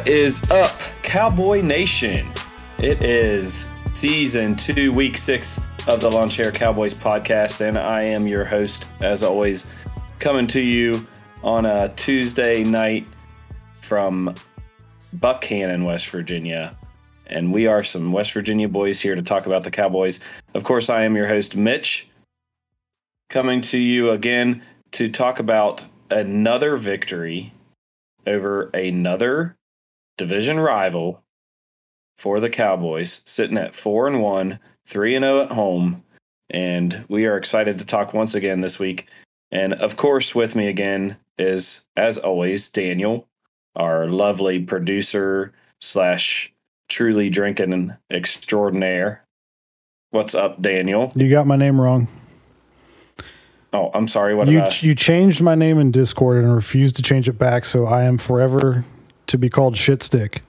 What is up, Cowboy Nation? It is season two, week six of the Lawn Chair Cowboys podcast, and I am your host, as always, coming to you on a Tuesday night from Buckhannon, West Virginia. And we are some West Virginia boys here to talk about the Cowboys. Of course, I am your host, Mitch, coming to you again to talk about another victory over another division rival for the Cowboys, sitting at four and one, three and zero at home, and we are excited to talk once again this week. And of course, with me again is, as always, Daniel, our lovely producer slash truly drinking extraordinaire. What's up, Daniel? You got my name wrong. Oh, I'm sorry. What you you changed my name in Discord and refused to change it back, so I am forever to be called Shitstick.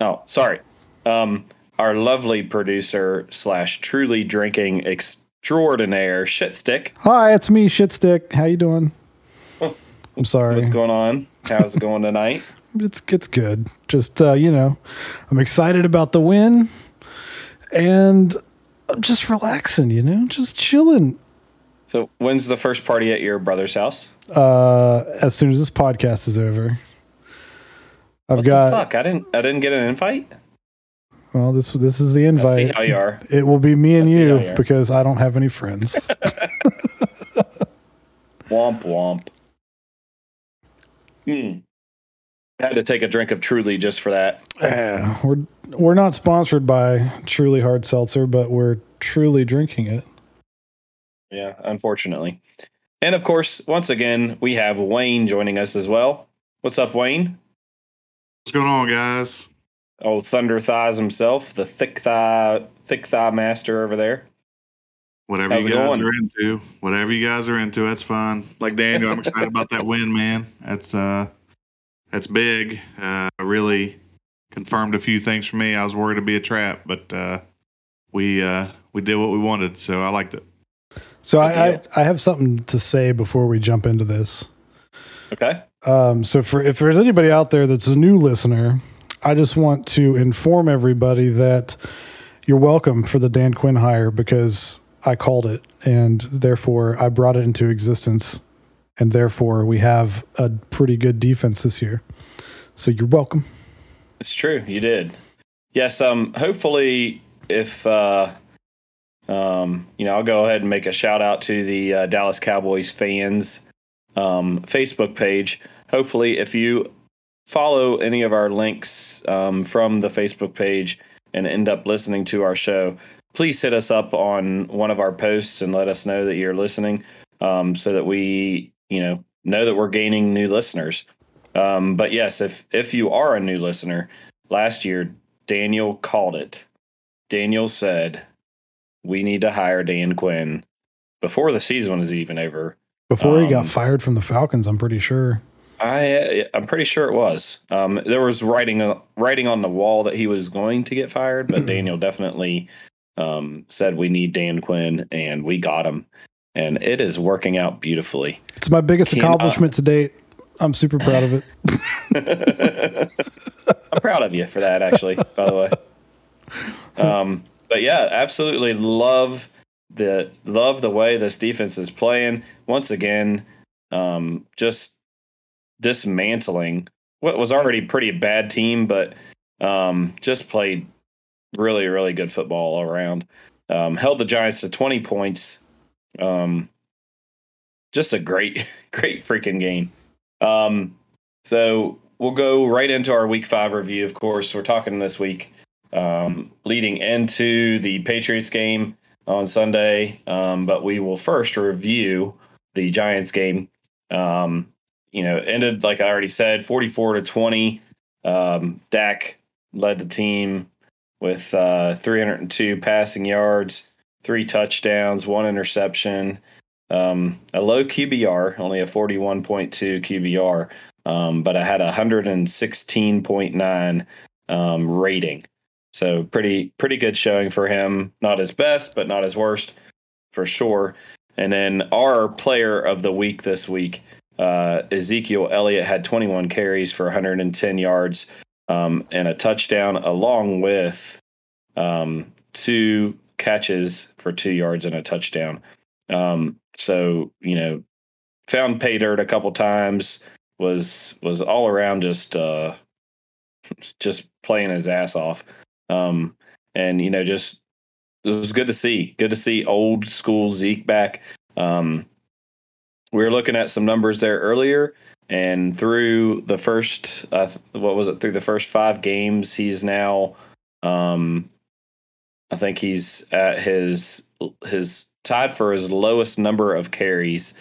Oh, sorry. Um, our lovely producer slash truly drinking extraordinaire shitstick. Hi, it's me, Shitstick. How you doing? I'm sorry. What's going on? How's it going tonight? It's it's good. Just uh, you know, I'm excited about the win, and I'm just relaxing. You know, just chilling. So, when's the first party at your brother's house? Uh, as soon as this podcast is over, I've What got. the fuck? I didn't. I didn't get an invite. Well, this this is the I see invite. how you are. It will be me and I see how you you because I don't have any friends. Womp womp. Hmm. I had to take a drink of Truly just for that. Yeah, we're we're not sponsored by Truly Hard Seltzer, but we're truly drinking it. Yeah, unfortunately. And of course, once again, we have Wayne joining us as well. What's up, Wayne? What's going on, guys? Oh, Thunder Thighs himself, the thick thigh, thick thigh master over there. Whatever How's you guys going? are into, whatever you guys are into, that's fine. Like Daniel, I'm excited about that win, man. That's uh, that's big. Uh, really confirmed a few things for me. I was worried it'd be a trap, but uh, we uh, we did what we wanted, so I liked it. So I, I. I have something to say before we jump into this. Okay. Um, so for if there's anybody out there that's a new listener, I just want to inform everybody that you're welcome for the Dan Quinn hire because I called it and therefore I brought it into existence and therefore we have a pretty good defense this year. So you're welcome. It's true. You did. Yes. Um. Hopefully, if uh, um, you know, I'll go ahead and make a shout out to the uh, Dallas Cowboys fans um, Facebook page. Hopefully, if you follow any of our links um, from the Facebook page and end up listening to our show, please hit us up on one of our posts and let us know that you're listening, um, so that we, you know, know that we're gaining new listeners. Um, but yes, if if you are a new listener, last year Daniel called it. Daniel said, "We need to hire Dan Quinn before the season is even over." Before he got Um, fired from the Falcons, I'm pretty sure. I I'm pretty sure it was. Um, there was writing uh, writing on the wall that he was going to get fired, but Daniel definitely um, said we need Dan Quinn, and we got him, and it is working out beautifully. It's my biggest Cannot- accomplishment to date. I'm super proud of it. I'm proud of you for that, actually. by the way, um, but yeah, absolutely love the love the way this defense is playing. Once again, um, just dismantling what was already pretty bad team, but um, just played really, really good football all around. Um, held the Giants to 20 points. Um, just a great, great freaking game. Um, so we'll go right into our week five review. Of course, we're talking this week um, leading into the Patriots game on Sunday, um, but we will first review the Giants game. Um, you know, ended like I already said, forty-four to twenty. Um, Dak led the team with uh, 302 passing yards, three touchdowns, one interception, um, a low QBR, only a 41.2 QBR, um, but I had a 116.9 um, rating. So pretty pretty good showing for him. Not his best, but not his worst for sure. And then our player of the week this week uh, Ezekiel Elliott had 21 carries for 110 yards um, and a touchdown, along with um, two catches for two yards and a touchdown. Um, so you know, found pay dirt a couple times. Was was all around just uh, just playing his ass off. Um, and you know, just it was good to see. Good to see old school Zeke back. Um, we were looking at some numbers there earlier, and through the first, uh, what was it? Through the first five games, he's now, um, I think he's at his his tied for his lowest number of carries,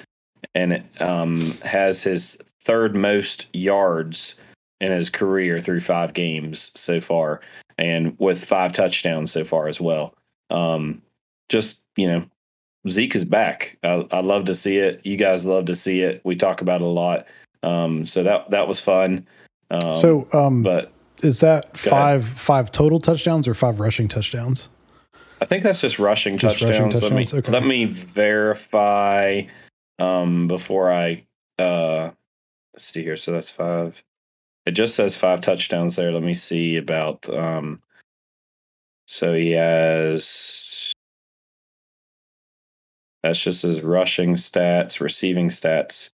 and um, has his third most yards in his career through five games so far, and with five touchdowns so far as well. Um, just you know, Zeke is back. I, I love to see it. You guys love to see it. We talk about it a lot. Um, so that that was fun. Um, so, um, but is that five ahead. five total touchdowns or five rushing touchdowns? I think that's just rushing just touchdowns. Rushing touchdowns? Let me okay. let me verify um, before I uh, see here. So that's five. It just says five touchdowns there. Let me see about. Um, so he has that's just his rushing stats, receiving stats.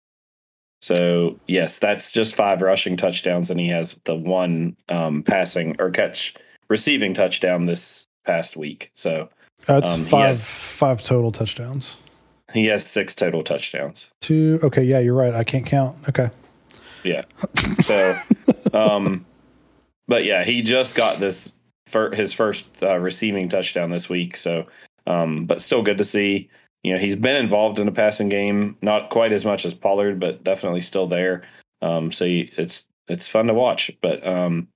So yes, that's just five rushing touchdowns, and he has the one um, passing or catch receiving touchdown this past week. So that's um, five has, five total touchdowns. He has six total touchdowns. Two. Okay, yeah, you're right. I can't count. Okay. Yeah. So, um, but yeah, he just got this for his first uh, receiving touchdown this week. So, um, but still good to see you know, he's been involved in the passing game, not quite as much as Pollard, but definitely still there. Um, so it's it's fun to watch. But um,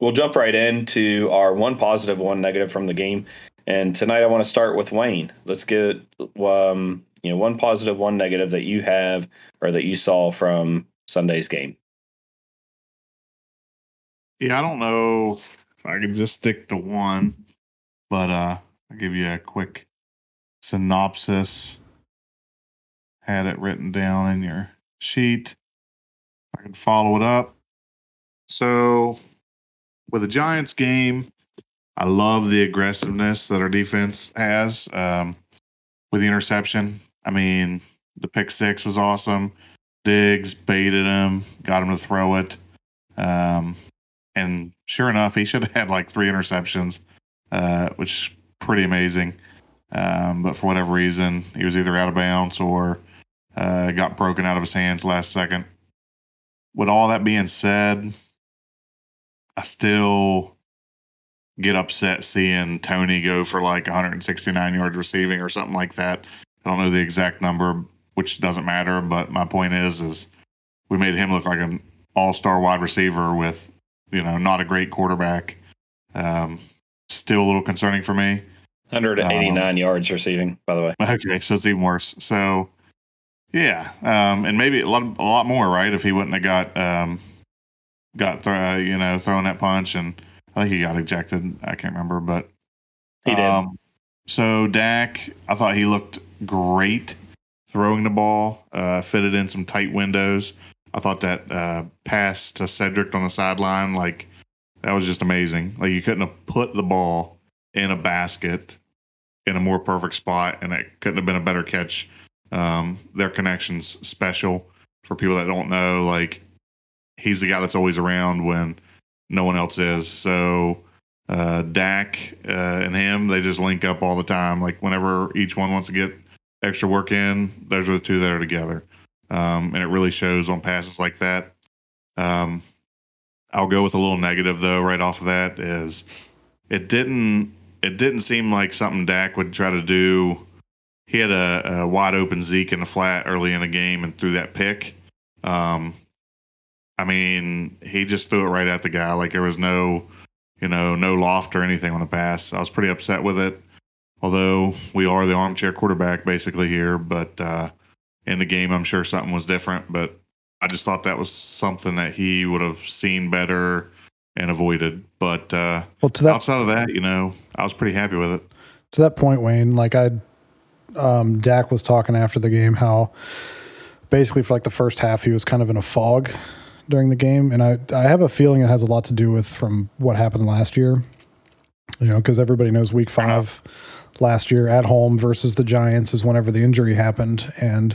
we'll jump right into our one positive, one negative from the game. And tonight, I want to start with Wayne. Let's get um, you know one positive, one negative that you have or that you saw from Sunday's game. Yeah, I don't know if I can just stick to one, but uh, I'll give you a quick synopsis. Had it written down in your sheet. I can follow it up. So, with the Giants game, I love the aggressiveness that our defense has um, with the interception. I mean, the pick six was awesome. Diggs baited him, got him to throw it. Um, and sure enough, he should have had like three interceptions, uh, which is pretty amazing. Um, but for whatever reason, he was either out of bounds or uh, got broken out of his hands last second. With all that being said, I still get upset seeing Toney go for like 169 yards receiving or something like that. I don't know the exact number, which doesn't matter. But my point is, is we made him look like an all-star wide receiver with, you know, not a great quarterback. Um, still a little concerning for me. 189 um, yards receiving, by the way. Okay, so it's even worse. So, yeah, um, and maybe a lot, a lot more, right? If he wouldn't have got um, got th- you know thrown that punch, and I think he got ejected. I can't remember, but he did. Um, so Dak, I thought he looked great throwing the ball, uh, fitted in some tight windows. I thought that uh, pass to Cedrick on the sideline, like that was just amazing. Like you couldn't have put the ball in a basket in a more perfect spot, and it couldn't have been a better catch. Um, their connection's special for people that don't know. Like he's the guy that's always around when no one else is. So uh, Dak uh, and him, they just link up all the time. Like whenever each one wants to get extra work in, those are the two that are together, um, and it really shows on passes like that. Um, I'll go with a little negative though. Right off of that is it didn't it didn't seem like something Dak would try to do. He had a, a wide open Zeke in the flat early in the game and threw that pick. Um, I mean, he just threw it right at the guy. Like there was no, you know, no loft or anything on the pass. I was pretty upset with it. Although we are the armchair quarterback basically here, but uh, in the game, I'm sure something was different. But I just thought that was something that he would have seen better and avoided. But uh, well, to that, outside of that, you know, I was pretty happy with it. To that point, Wayne, like I, um, Dak was talking after the game how basically for like the first half, he was kind of in a fog during the game, and I I have a feeling it has a lot to do with from what happened last year. You know, because everybody knows Week Five last year at home versus the Giants is whenever the injury happened, and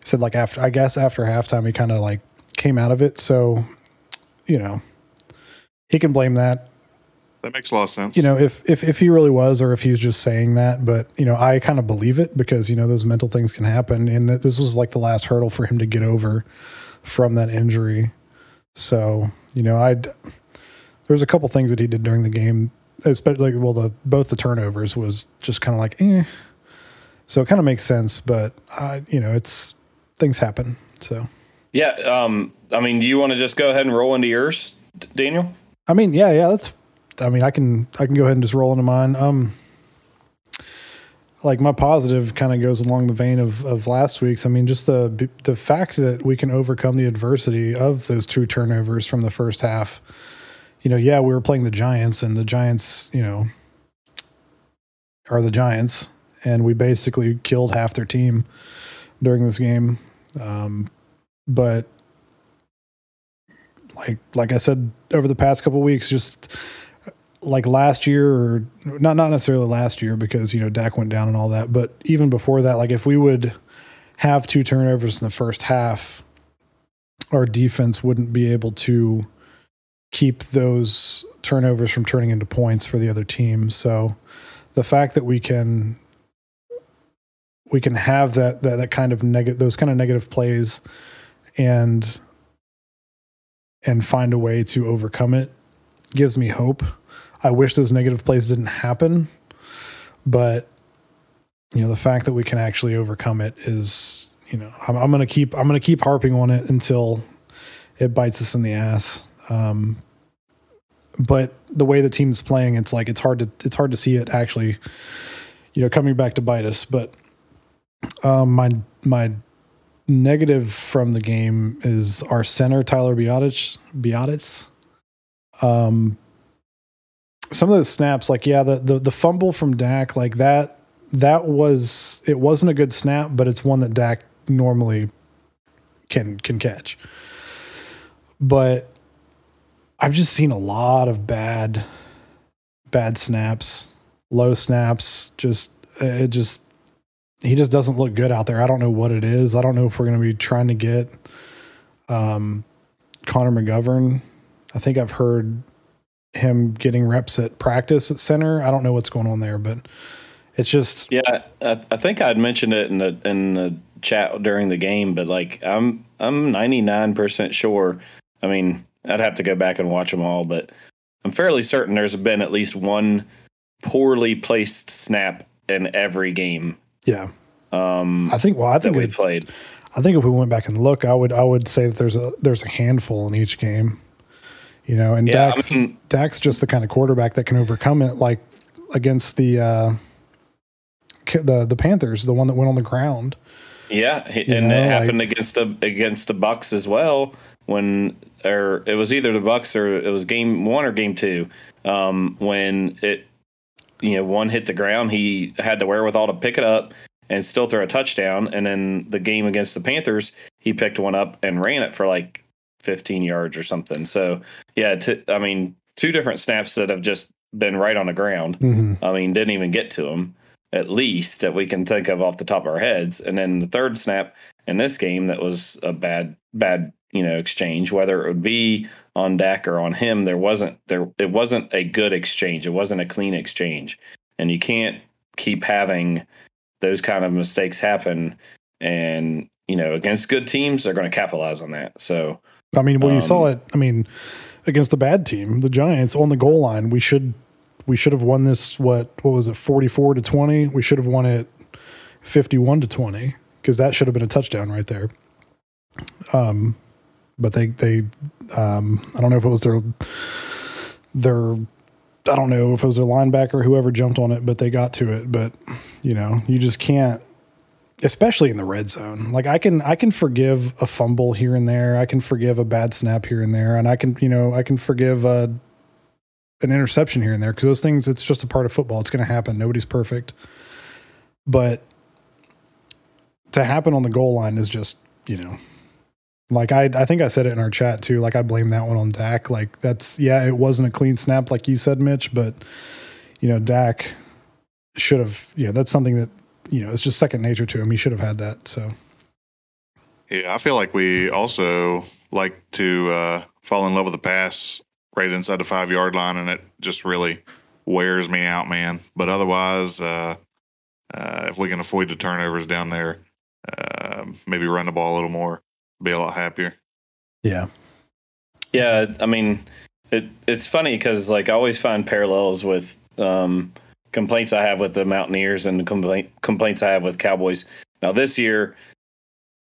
he said like after I guess after halftime he kind of like came out of it. So, you know, he can blame that That makes a lot of sense. you know if if if he really was or if he's just saying that but you know i kind of believe it because you know those mental things can happen and that this was like the last hurdle for him to get over from that injury so you know i there's a couple things that he did during the game especially well the both the turnovers was just kind of like eh. so it kind of makes sense but i you know it's things happen so Yeah. Um, I mean, do you want to just go ahead and roll into yours, D- Daniel? I mean, yeah, yeah, that's. I mean, I can I can go ahead and just roll into mine. Um, like my positive kind of goes along the vein of of last week's. I mean, just the the fact that we can overcome the adversity of those two turnovers from the first half. You know, yeah, we were playing the Giants, and the Giants, you know, are the Giants, and we basically killed half their team during this game. Um, but like like I said over the past couple weeks, just like last year or not not necessarily last year because you know Dak went down and all that, but even before that, like if we would have two turnovers in the first half, our defense wouldn't be able to keep those turnovers from turning into points for the other team. So the fact that we can we can have that that, that kind of negative those kind of negative plays and and find a way to overcome it gives me hope. I wish those negative plays didn't happen, but you know the fact that we can actually overcome it is you know I'm, I'm gonna keep I'm gonna keep harping on it until it bites us in the ass. Um, but the way the team's playing, it's like it's hard to it's hard to see it actually, you know, coming back to bite us. But um, my my negative from the game is our center Tyler Biadasz. Biadasz. Um, some of those snaps, like yeah, the, the the fumble from Dak, like that, that was it wasn't a good snap, but it's one that Dak normally can can catch. But I've just seen a lot of bad, bad snaps, low snaps. Just it just he just doesn't look good out there. I don't know what it is. I don't know if we're going to be trying to get um, Connor McGovern. I think I've heard him getting reps at practice at center. I don't know what's going on there, but it's just Yeah, I, I think I'd mentioned it in the in the chat during the game, but like I'm I'm 99 percent sure. I mean, I'd have to go back and watch them all, but I'm fairly certain there's been at least one poorly placed snap in every game yeah. um, I think well, I think we played. I think if we went back and look, I would I would say that there's a there's a handful in each game. You know, and Yeah, I mean- Dak's just the kind of quarterback that can overcome it, like against the uh, the the Panthers, the one that went on the ground. Yeah, You and know, it like- happened against the against the Bucks as well. When or it was either the Bucks or it was game one or game two. Um, when it you know one hit the ground, he had the wherewithal to pick it up and still throw a touchdown. And then the game against the Panthers, he picked one up and ran it for like 15 yards or something. So yeah, t- I mean, two different snaps that have just been right on the ground. Mm-hmm. I mean, didn't even get to him, at least that we can think of off the top of our heads. And then the third snap in this game that was a bad, bad, you know, exchange, whether it would be on Dak or on him, there wasn't there it wasn't a good exchange. It wasn't a clean exchange. And you can't keep having those kind of mistakes happen. And, you know, against good teams, they're going to capitalize on that. So I mean, well, you Um, saw it. I mean, against a bad team, the Giants on the goal line. We should we should have won this. What what was it? Forty four to twenty. We should have won it fifty one to twenty because that should have been a touchdown right there. Um, but they they um, I don't know if it was their their I don't know if it was their linebacker whoever jumped on it, but they got to it. But you know, you just can't especially in the red zone. Like I can I can forgive a fumble here and there. I can forgive a bad snap here and there, and I can you know I can forgive a, an interception here and there because those things it's just a part of football. It's going to happen. Nobody's perfect, but to happen on the goal line is just you know, like I, I think I said it in our chat too. Like I blame that one on Dak. Like that's yeah, it wasn't a clean snap like you said, Mitch, but you know, Dak should have. You know, that's something that you know it's just second nature to him. He should have had that. So Yeah, I feel like we also like to uh, fall in love with the pass right inside the five yard line, and it just really wears me out, man. But otherwise, uh, uh, if we can avoid the turnovers down there, uh, maybe run the ball a little more, be a lot happier. yeah, Yeah, I mean, it it's funny because like I always find parallels with um, complaints I have with the Mountaineers and the complaint complaints I have with Cowboys. Now this year,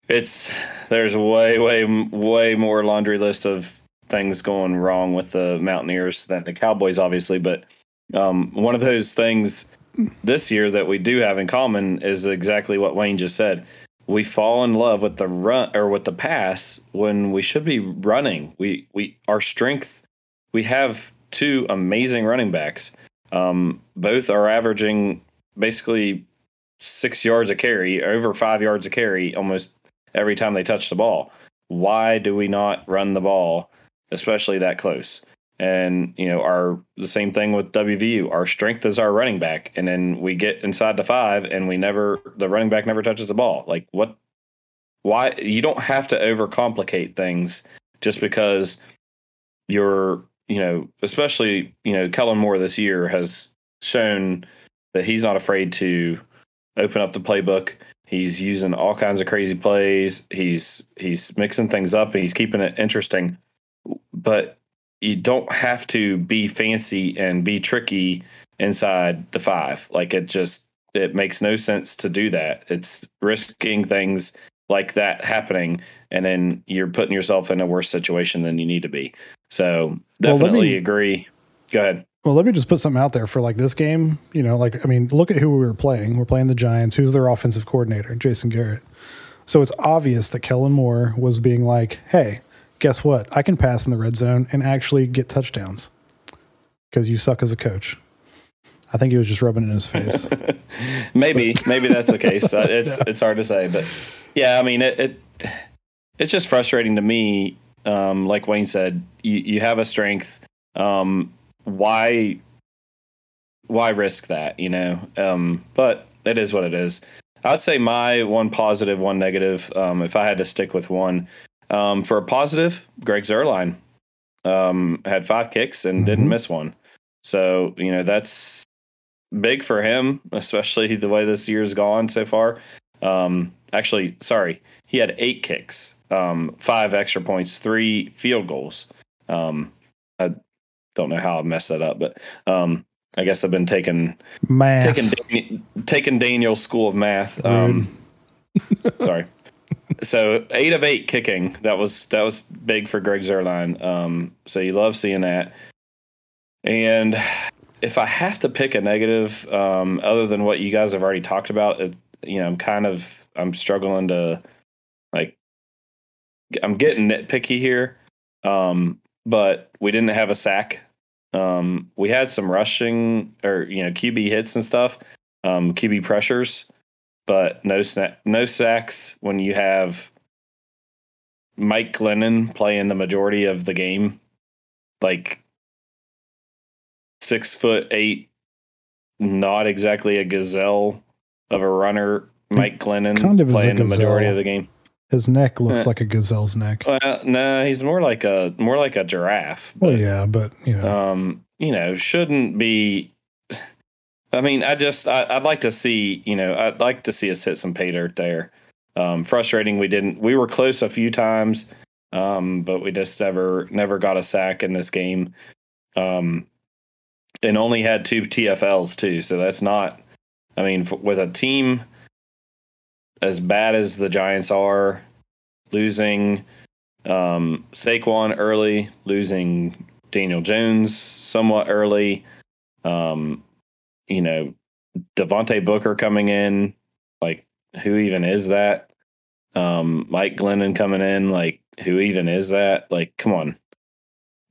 it's there's way way way more laundry list of things going wrong with the Mountaineers than the Cowboys, obviously. But um, one of those things this year that we do have in common is exactly what Wayne just said. We fall in love with the run or with the pass when we should be running. We we our strength. We have two amazing running backs. Um, both are averaging basically six yards a carry, over five yards a carry, almost every time they touch the ball. Why do we not run the ball, especially that close? And you know, our the same thing with WVU. Our strength is our running back, and then we get inside the five, and we never the running back never touches the ball. Like what? Why you don't have to overcomplicate things just because you're you know, especially you know, Kellen Moore this year has shown that he's not afraid to open up the playbook. He's using all kinds of crazy plays. He's he's mixing things up and he's keeping it interesting. But you don't have to be fancy and be tricky inside the five. Like it just it makes no sense to do that. It's risking things like that happening and then you're putting yourself in a worse situation than you need to be. So Well, definitely me- agree. Go ahead. Well, let me just put something out there for like this game. You know, like I mean, look at who we were playing. We're playing the Giants. Who's their offensive coordinator? Jason Garrett. So it's obvious that Kellen Moore was being like, "Hey, guess what? I can pass in the red zone and actually get touchdowns because you suck as a coach." I think he was just rubbing it in his face. maybe maybe that's the case Uh, it's it's hard to say but yeah i mean it, it it's just frustrating to me um like wayne said you you have a strength um why why risk that you know um but it is what it is i would say my one positive one negative um if i had to stick with one um for a positive greg zuerlein um had five kicks and didn't Mhm. miss one so you know that's big for him, especially the way this year's gone so far. Um, actually, sorry, he had eight kicks, um, five extra points, three field goals. Um, I don't know how I messed that up, but um, I guess I've been taking Math. taking taking Daniel's school of math. Um, sorry. So eight of eight kicking. That was that was big for Greg Zuerlein. Um, so you love seeing that. And if I have to pick a negative, um, other than what you guys have already talked about, it, you know, I'm kind of I'm struggling to like I'm getting nitpicky here. Um, but we didn't have a sack. Um, we had some rushing or you know QB hits and stuff, um, QB pressures, but no sna- no sacks when you have Mike Glennon playing the majority of the game, like six foot eight, not exactly a gazelle of a runner. Mike Glennon kind of playing the majority of the game. His neck looks Uh, like a gazelle's neck. Well, no, he's more like a more like a giraffe. Well, yeah, but you know, um, you know, shouldn't be. I mean, I just I, I'd like to see you know I'd like to see us hit some pay dirt there. Um, frustrating, we didn't. We were close a few times, um, but we just never never got a sack in this game, um, and only had two TFLs too. So that's not. I mean, f- with a team as bad as the Giants are, losing um, Saquon early, losing Daniel Jones somewhat early. Um, you know, Devontae Booker coming in, like who even is that? Um, Mike Glennon coming in, like who even is that? Like, come on.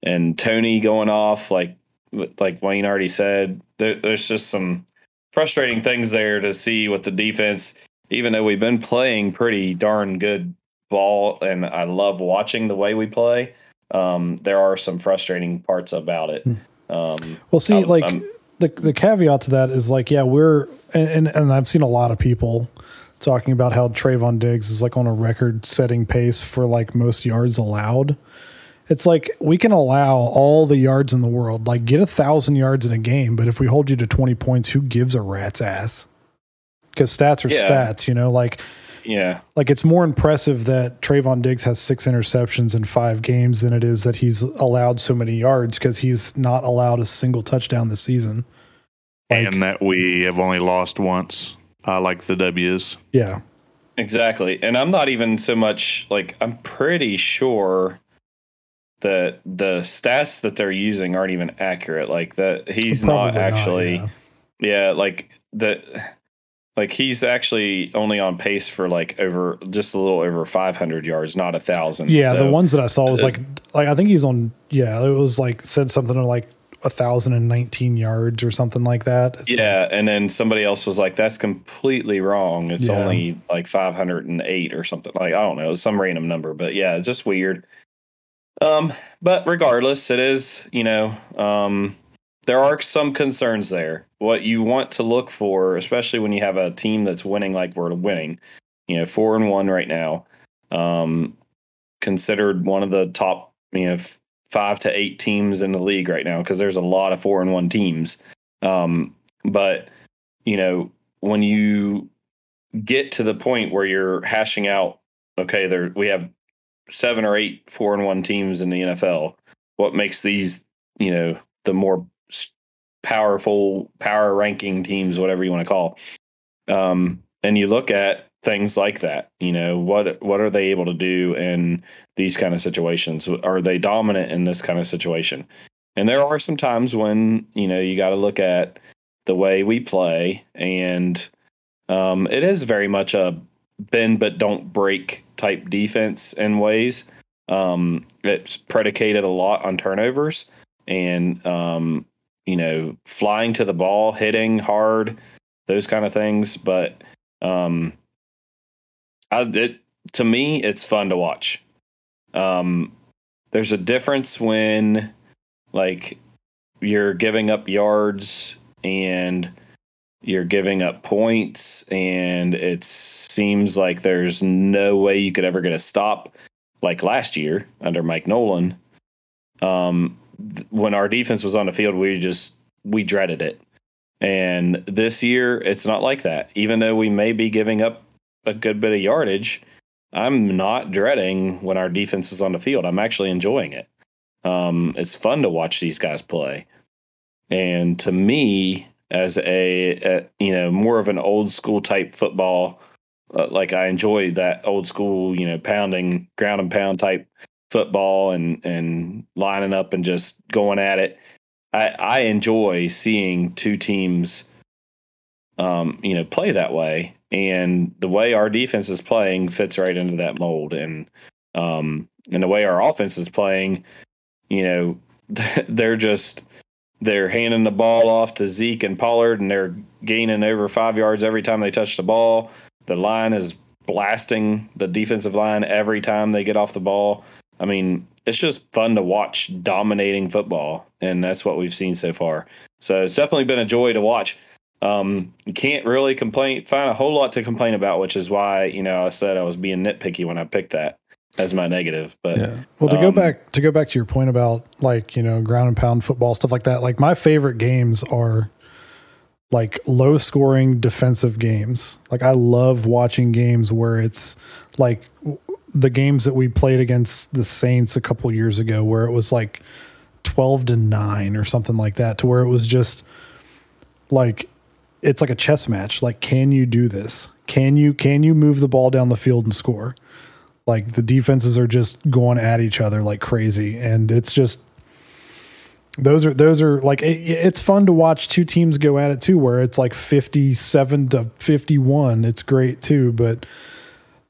And Toney going off, like like Wayne already said, there, there's just some frustrating things there to see with the defense. Even though we've been playing pretty darn good ball and I love watching the way we play. Um, there are some frustrating parts about it. Um, Well, see, I'm- like I'm- the the caveat to that is like, yeah, we're and, and I've seen a lot of people talking about how Trevon Diggs is like on a record setting pace for like most yards allowed. It's like we can allow all the yards in the world, like get a thousand yards in a game, but if we hold you to twenty points, who gives a rat's ass? Because stats are Yeah. stats, you know. Like yeah, like it's more impressive that Trevon Diggs has six interceptions in five games than it is that he's allowed so many yards because he's not allowed a single touchdown this season. Like- and that we have only lost once. I like the W's. Yeah. exactly. And I'm not even so much like I'm pretty sure that the stats that they're using aren't even accurate. Like that he's not Probably actually yeah. Yeah, like that. Like he's actually only on pace for like over just a little over 500 yards, not a thousand. Yeah, So, the ones that I saw was uh, like like I think he's on yeah, it was like said something like a thousand and nineteen yards or something like that. It's Yeah, and then somebody else was like, "That's completely wrong. It's Yeah. only like 508 or something." Like I don't know, some random number, but yeah, it's just weird. Um, but regardless, it is you know, um, there are some concerns there. What you want to look for, especially when you have a team that's winning like we're winning, you know, four and one right now, um, considered one of the top, you know, f- five to eight teams in the league right now because there's a lot of four and one teams. Um, but you know, when you get to the point where you're hashing out, okay, there we have seven or eight four and one teams in the NFL. What makes these, you know, the more powerful power ranking teams, whatever you want to call, um, and you look at things like that. You know, what what are they able to do in these kind of situations? Are they dominant in this kind of situation? And there are some times when you know you got to look at the way we play, and um, it is very much a bend but don't break type defense in ways. Um, it's predicated a lot on turnovers and um, you know flying to the ball, hitting hard, those kind of things. But um, I, it, to me, it's fun to watch. Um, there's a difference when like you're giving up yards and you're giving up points and it seems like there's no way you could ever get a stop like last year under Mike Nolan. Um, when our defense was on the field, we just we dreaded it. And this year, it's not like that. Even though we may be giving up a good bit of yardage, I'm not dreading when our defense is on the field. I'm actually enjoying it. Um, it's fun to watch these guys play. And to me, as a, a you know more of an old school type football, uh, like I enjoy that old school you know pounding ground and pound type football and and lining up and just going at it. I I enjoy seeing two teams, um, you know, play that way, and the way our defense is playing fits right into that mold, and um, and the way our offense is playing, you know, they're just they're handing the ball off to Zeke and Pollard, and they're gaining over five yards every time they touch the ball. The line is blasting the defensive line every time they get off the ball. I mean, it's just fun to watch dominating football, and that's what we've seen so far. So it's definitely been a joy to watch. Um, you can't really complain, find a whole lot to complain about, which is why you know I said I was being nitpicky when I picked that as my negative. But Yeah. Well, to go Um, back to go back to your point about like you know ground and pound football stuff like that. Like my favorite games are like low scoring defensive games. Like I love watching games where it's like the games that we played against the Saints a couple years ago, where it was like twelve to nine or something like that, to where it was just like it's like a chess match. Like, can you do this? Can you can you move the ball down the field and score? like the defenses are just going at each other like crazy and it's just those are those are like it, it's fun to watch two teams go at it too where it's like 57 to 51 it's great too but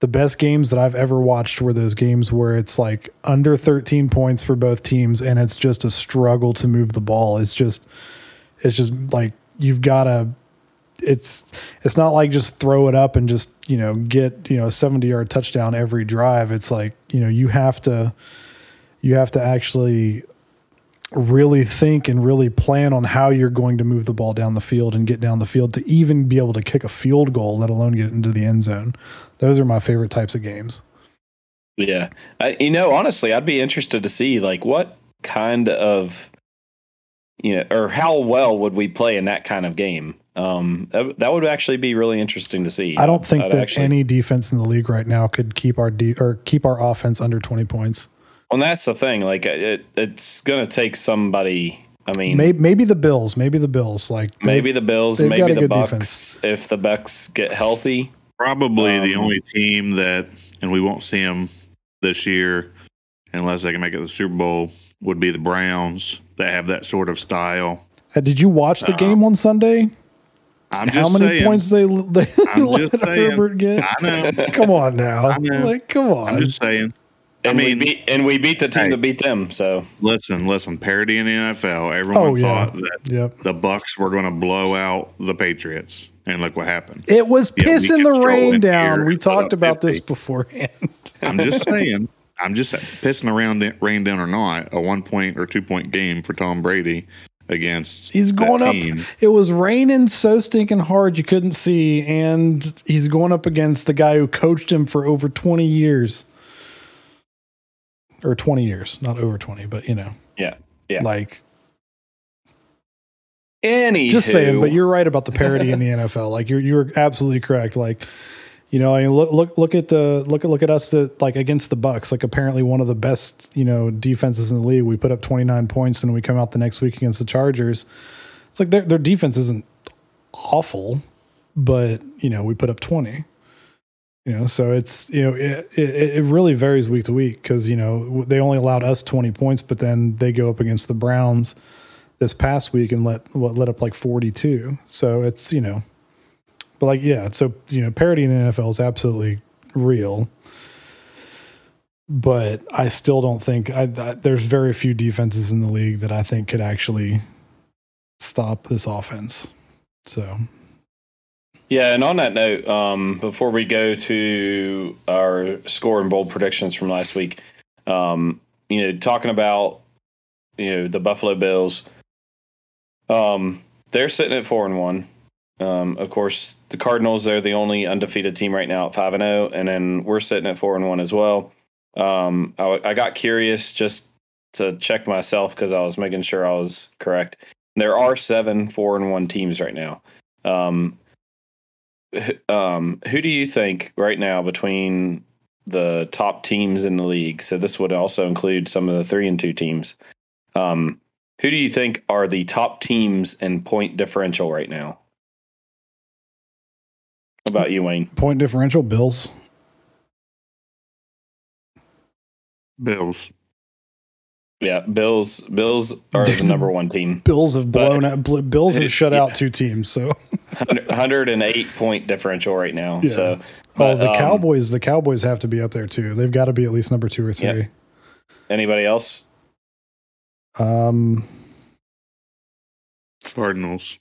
the best games that I've ever watched were those games where it's like under 13 points for both teams and it's just a struggle to move the ball. It's just it's just like you've got to it's it's not like just throw it up and just you know get you know a 70 yard touchdown every drive. It's like you know you have to you have to actually really think and really plan on how you're going to move the ball down the field and get down the field to even be able to kick a field goal let alone get into the end zone those are my favorite types of games Yeah, I, you know, honestly, I'd be interested to see like what kind of, you know, or how well would we play in that kind of game. Um, that, that would actually be really interesting to see. i don't think I'd that actually- any defense in the league right now could keep our de- or keep our offense under 20 points Well, that's the thing. Like, it, it's gonna take somebody. I mean, maybe, maybe the bills maybe the bills like maybe the Bills, maybe the good Bucks. defense. If the Bucks get healthy, Probably the Um, only team that, and we won't see them this year unless they can make it to the Super Bowl, would be the Browns that have that sort of style. Uh, did you watch the Uh, game on Sunday? I'm just How many saying. points they they I'm let just saying. Herbert get? I know. Come on now, I know. like come on. I'm just saying. And I mean, we beat and we beat the team Hey. that beat them. So listen, listen. Parity in the NFL. Everyone Oh, yeah. thought that yep. the Bucks were going to blow out the Patriots, and look what happened. It was Yeah, pissing the rain down. We talked up about this beforehand. I'm just saying. I'm just pissing around rain down or not, a one point or two point game for Tom Brady against He's that going up. It was raining so stinking hard you couldn't see, and he's going up against the guy who coached him for over twenty years, or twenty years, not over twenty, but you know, yeah, yeah. like any just saying. But you're right about the parity in the NFL. Like you're you're absolutely correct. Like you know, I mean, look look look at the look at look at us that like against the Bucks. Like apparently one of the best you know defenses in the league. We put up 29 points, and we come out the next week against the Chargers. It's like their their defense isn't awful, but you know we put up 20. You know, so it's you know it it, it really varies week to week because you know they only allowed us 20 points, but then they go up against the Browns this past week and let what let up like 42. So it's you know, but like yeah, so you know parity in the NFL is absolutely real. But I still don't think I, I, there's very few defenses in the league that I think could actually stop this offense. So Yeah, and on that note, um, before we go to our score and bold predictions from last week, um, you know, talking about you know the Buffalo Bills, um, they're sitting at four and one. Um, of course, the Cardinals they're the only undefeated team right now at five and zero, and then we're sitting at four and one as well. Um, I, I got curious just to check myself because I was making sure I was correct. There are seven four and one teams right now. Um, um, who do you think right now between the top teams in the league? So this would also include some of the three and two teams. Um, who do you think are the top teams in point differential right now? How about you, Wayne? point differential, Bills. Bills. Yeah, Bills. Bills are the number one team. Bills have But- blown out. Bl- Bills have shut Yeah. out two teams. So 108 point differential right now. Yeah. So, oh, the um, Cowboys. The Cowboys have to be up there too. They've got to be at least number two or Yeah. three. Anybody else? Um, Cardinals.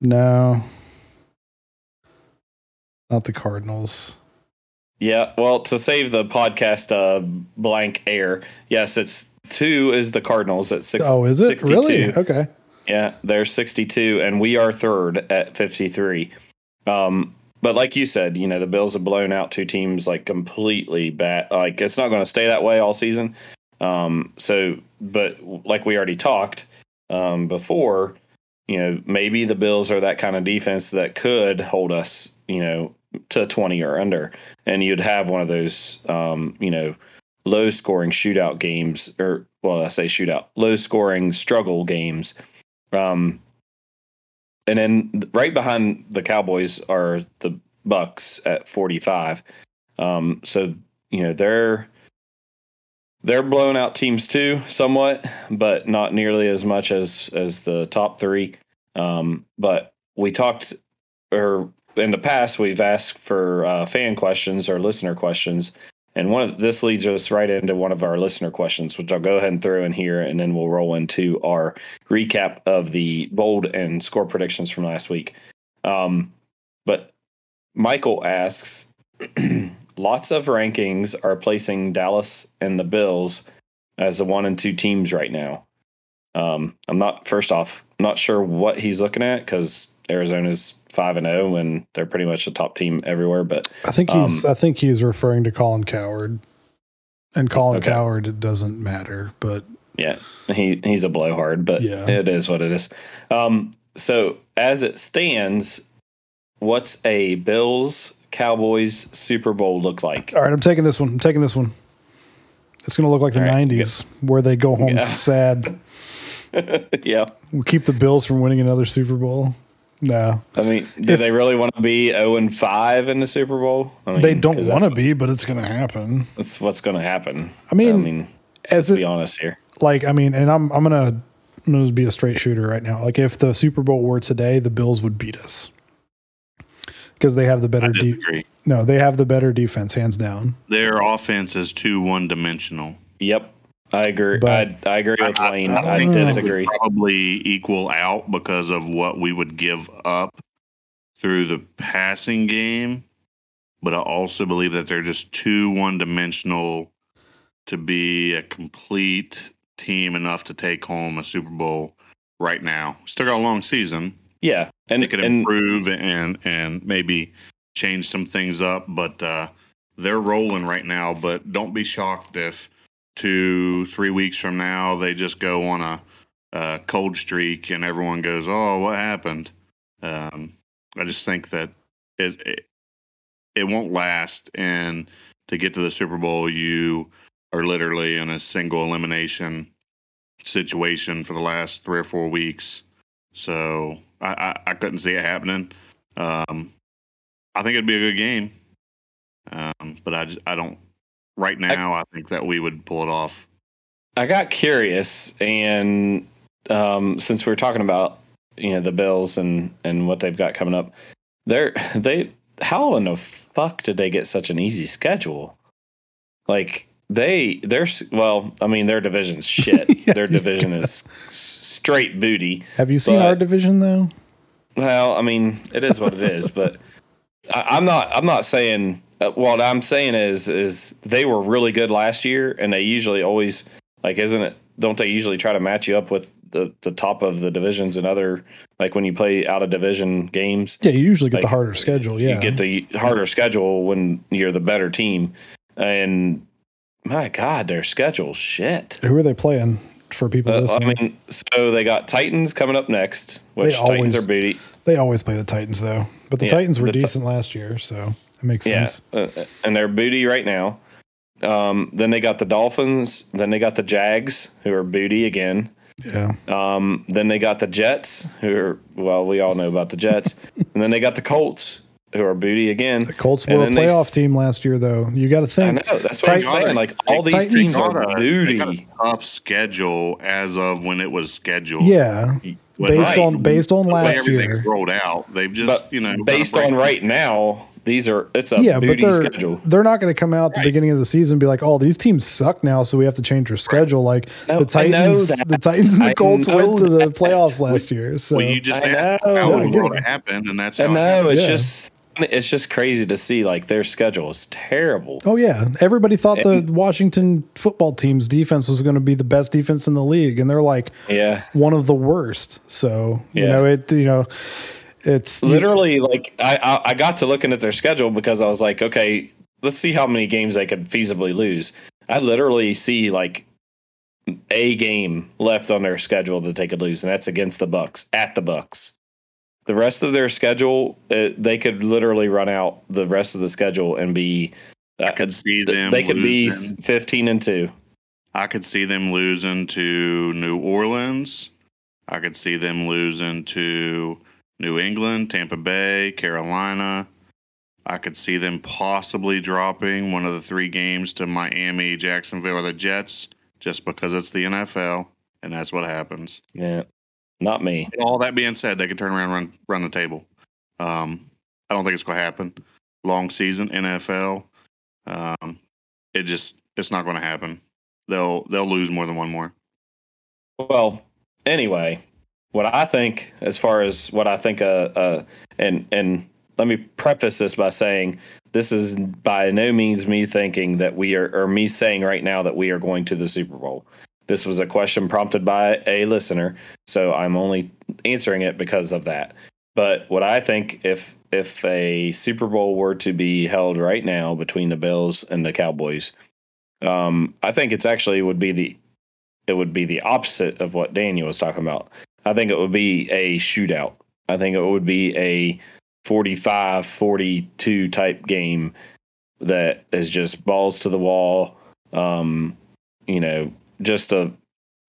no, not the Cardinals. Yeah, well, to save the podcast uh, blank air, yes, it's two is the Cardinals at six. Oh, is it 62. really? Okay. Yeah, they're 62, and we are third at 53. Um, but like you said, you know, the Bills have blown out two teams like completely bad. Like it's not going to stay that way all season. Um, so, but like we already talked um, before, you know, maybe the Bills are that kind of defense that could hold us, you know, to 20 or under, and you'd have one of those, um, you know, low scoring shootout games, or well, I say shootout, low scoring struggle games. Um, and then right behind the Cowboys are the Bucks at 45. Um, so you know they're they're blowing out teams too, somewhat, but not nearly as much as as the top three. Um, but we talked, or in the past, we've asked for uh, fan questions or listener questions, and one of this leads us right into one of our listener questions, which I'll go ahead and throw in here, and then we'll roll into our recap of the bold and score predictions from last week. Um, but Michael asks, lots of rankings are placing Dallas and the Bills as the one and two teams right now. Um, I'm not first off not sure what he's looking at because Arizona's five and zero and they're pretty much the top team everywhere. But I think he's um, I think he's referring to Colin Coward, and Colin okay. Cowherd it doesn't matter, but yeah, he he's a blowhard, but yeah. it is what it is. Um, so as it stands, what's a Bills Cowboys Super Bowl look like? All right, I'm taking this one. I'm taking this one. It's going to look like the right, 90s where they go home yeah. sad. yeah. We keep the Bills from winning another Super Bowl. No. I mean, do if, they really want to be 0 and 5 in the Super Bowl? I mean, they don't want to be, but it's going to happen. That's what's going to happen. I mean, I mean as let's it, be honest here. Like, I mean, and I'm I'm going to I'm going to be a straight shooter right now. Like if the Super Bowl were today, the Bills would beat us. Because they have the better de- No, they have the better defense hands down. Their offense is too one-dimensional. Yep. I agree. But I, I agree with I, Wayne. I, I disagree. Probably equal out because of what we would give up through the passing game, but I also believe that they're just too one dimensional to be a complete team enough to take home a Super Bowl right now. Still got a long season. Yeah, and they could improve and and maybe change some things up, but uh, they're rolling right now. But don't be shocked if two, three weeks from now, they just go on a, a cold streak and everyone goes, "Oh, what happened?" Um, I just think that it, it it won't last, and to get to the Super Bowl, you are literally in a single elimination situation for the last three or four weeks. So I, I, I couldn't see it happening. Um, I think it'd be a good game, um, but I just, I don't right now, I, I, think that we would pull it off. I got curious, and um, since we are talking about you know the Bills and and what they've got coming up, they're they how in the fuck did they get such an easy schedule? Like they they're well, I mean their division's shit. yeah, their division yeah. is straight booty. Have you seen but, our division though? Well, I mean it is what it is, but I, I'm not I'm not saying what I'm saying is is they were really good last year, and they usually always like isn't it? Don't they usually try to match you up with the the top of the divisions and other like when you play out of division games? Yeah, you usually get like, the harder schedule. Yeah, you get the harder schedule when you're the better team, and my God, their schedule shit. Who are they playing? For people uh, I mean, so they got Titans coming up next, which always, Titans are booty. They always play the Titans though, but the yeah, Titans were the decent t- last year, so that makes yeah, sense. Uh, and they're booty right now. Um, then they got the Dolphins. Then they got the Jags, who are booty again. Yeah. Um, then they got the Jets, who are well, we all know about the Jets. and then they got the Colts, who are booty again. The Colts were a playoff they, team last year, though. You got to think. I know that's what I'm saying. Like all these Titans teams are booty. tough schedule as of when it was scheduled. Yeah. based right, on based on last everything's year, rolled out. They've just but you know based on right now. These are it's a yeah, but they're, schedule. They're not going to come out at the beginning of the season and be like, "Oh, these teams suck now, so we have to change our schedule." Like no, the Titans, the Titans and the Colts went to the playoffs last year. So well, you just I know. how yeah, it happened, and that's how I know. It it's yeah. just it's just crazy to see like their schedule is terrible. Oh yeah, everybody thought and, the Washington football team's defense was going to be the best defense in the league, and they're like, yeah, one of the worst. So you yeah. know it, you know, it's literally you, like I, I got to looking at their schedule because I was like, okay, let's see how many games they could feasibly lose. I literally see like a game left on their schedule that they could lose, and that's against the Bucks at the Bucks the rest of their schedule, it, uh, they could literally run out the rest of the schedule and be. Uh, I could see them. They could be fifteen and two. I could see them losing to New Orleans. I could see them losing to New England, Tampa Bay, Carolina. I could see them possibly dropping one of the three games to Miami, Jacksonville, or the Jets, just because it's the NFL, and that's what happens. Yeah. Not me. All that being said, they could turn around and run, run the table. Um, I don't think it's going to happen. Long season, NFL. Um, it just it's not going to happen. They'll they'll lose more than one more. Well, anyway, what I think, as far as what I think, uh, uh, and and let me preface this by saying this is by no means me thinking that we are, or me saying right now that we are going to the Super Bowl. This was a question prompted by a listener, so I'm only answering it because of that. But what I think, if if a Super Bowl were to be held right now between the Bills and the Cowboys, um, I think it's actually would be the it would be the opposite of what Daniel was talking about. I think it would be a shootout. I think it would be a 45 42 type game that is just balls to the wall. Um, you know, just a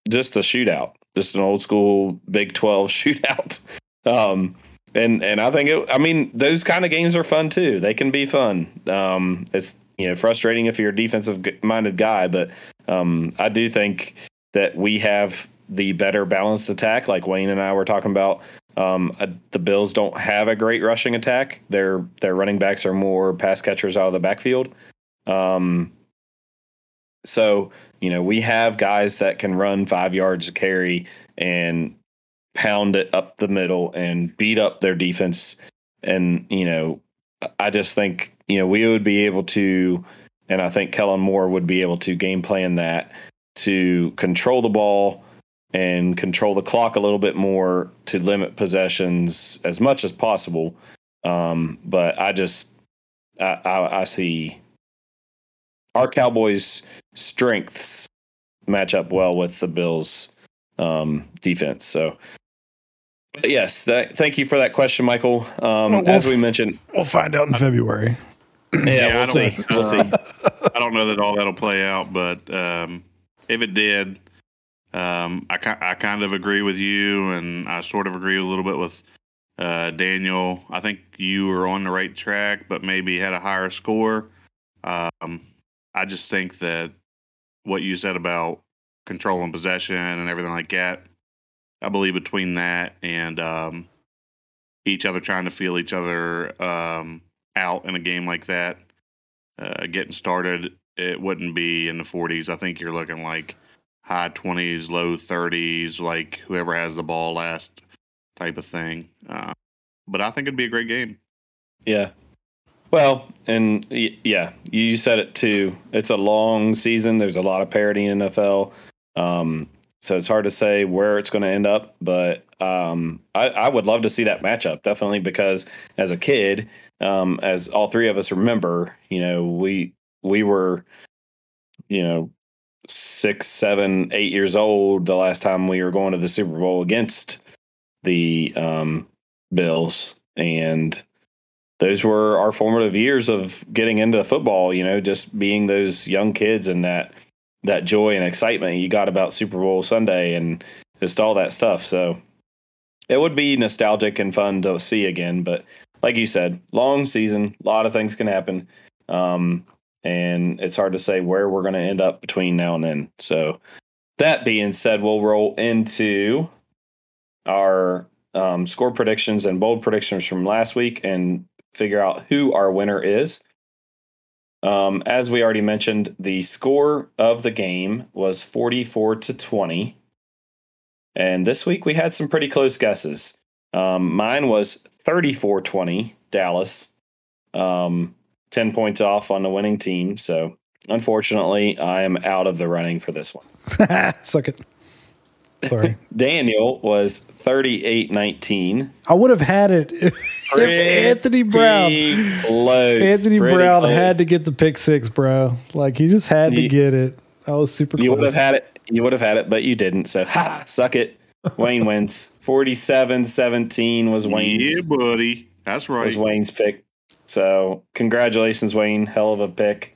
just a shootout, just an old school Big 12 shootout. Um, and and I think it, I mean those kind of games are fun too. They can be fun. Um, it's you know frustrating if you're a defensive minded guy, but um, I do think that we have the better balanced attack, like Wayne and I were talking about. Um, uh, the Bills don't have a great rushing attack. Their their running backs are more pass catchers out of the backfield. Um, so you know we have guys that can run five yards a carry and pound it up the middle and beat up their defense. And you know, I just think you know we would be able to, and I think Kellen Moore would be able to game plan that to control the ball and control the clock a little bit more to limit possessions as much as possible. Um, but I just I, I, I see our Cowboys' strengths match up well with the Bills' um, defense. So, but yes, that, thank you for that question, Michael. Um, Well, as we'll- we mentioned, We'll find out in February. yeah, Yeah, I we'll don't- see. We'll see. I don't know that all that'll play out, but um, if it did, um, I, I kind of agree with you, and I sort of agree a little bit with uh, Daniel. I think you were on the right track, but maybe had a higher score. Um, I just think that what you said about control and possession and everything like that, I believe between that and um, each other trying to feel each other um, out in a game like that, uh, getting started, it wouldn't be in the 40s. I think you're looking like high 20s, low 30s, like whoever has the ball last type of thing. Uh, but I think it'd be a great game. Yeah. Well, and y- yeah, you said it too. It's a long season. There's a lot of parity in NFL. Um, so it's hard to say where it's going to end up, but um, I, I would love to see that matchup definitely because as a kid, um, as all three of us remember, you know, we we were, you know, six, seven, eight years old the last time we were going to the Super Bowl against the um, Bills, and those were our formative years of getting into football. You know, just being those young kids and that that joy and excitement you got about Super Bowl Sunday and just all that stuff. So it would be nostalgic and fun to see again. But like you said, long season, a lot of things can happen. Um, and it's hard to say where we're going to end up between now and then. So that being said, we'll roll into our um, score predictions and bold predictions from last week and figure out who our winner is. Um, as we already mentioned, the score of the game was 44 to 20. And this week we had some pretty close guesses. Um, mine was 34 20, Dallas. Um, 10 points off on the winning team. So unfortunately, I am out of the running for this one. Suck it. Sorry. Daniel was 38 19. I would have had it if, if Anthony Brown. Close. Anthony Pretty Brown close. had to get the pick six, bro. Like he just had to get it. I was super You would have had it. You would have had it, but you didn't. So, ha, suck it. Wayne wins. 47 17 was Wayne's, Yeah, buddy. That's right. was Wayne's pick. So, congratulations, Wayne. Hell of a pick.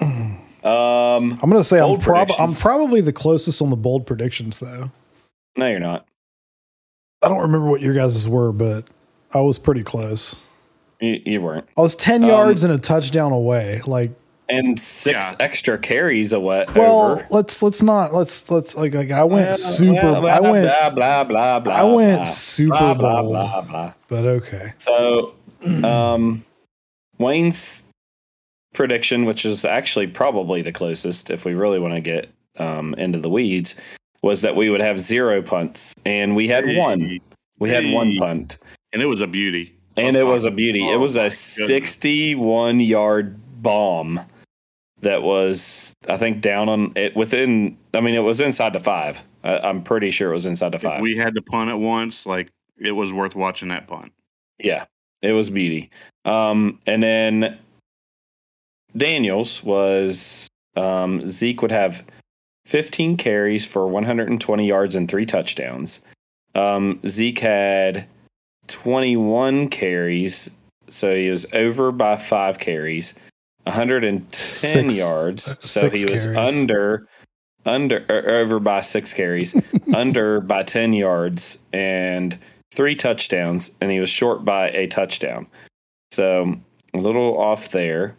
Um, I'm gonna say I'm, prob- I'm probably the closest on the bold predictions though. no, you're not. I don't remember what your guys' were, but I was pretty close. You, you weren't. I was ten Um, yards and a touchdown away. Like, And six Yeah. extra carries away. well, over. let's let's not let's let's like like I went Well, super. well, I went, blah blah blah blah. I went blah, super blah, blah, blah, blah. but okay. So, um, Wayne's prediction, which is actually probably the closest, if we really want to get um, into the weeds, was that we would have zero punts, and we had one. We had one punt, and it was a beauty. and it was a beauty. It Oh was a 61 yard bomb that was, I think, down on it within. I mean, it was inside the five. I, I'm pretty sure it was inside the If five. we had to punt it once, like it was worth watching that punt. Yeah, it was beauty. Um, and then Daniels was um, Zeke would have 15 carries for 120 yards and three touchdowns. Um, Zeke had 21 carries, so he was over by five carries, 110 Six- yards. uh, So he was carries. under under or over by six carries, under by 10 yards, and three touchdowns, and he was short by a touchdown. So a little off there.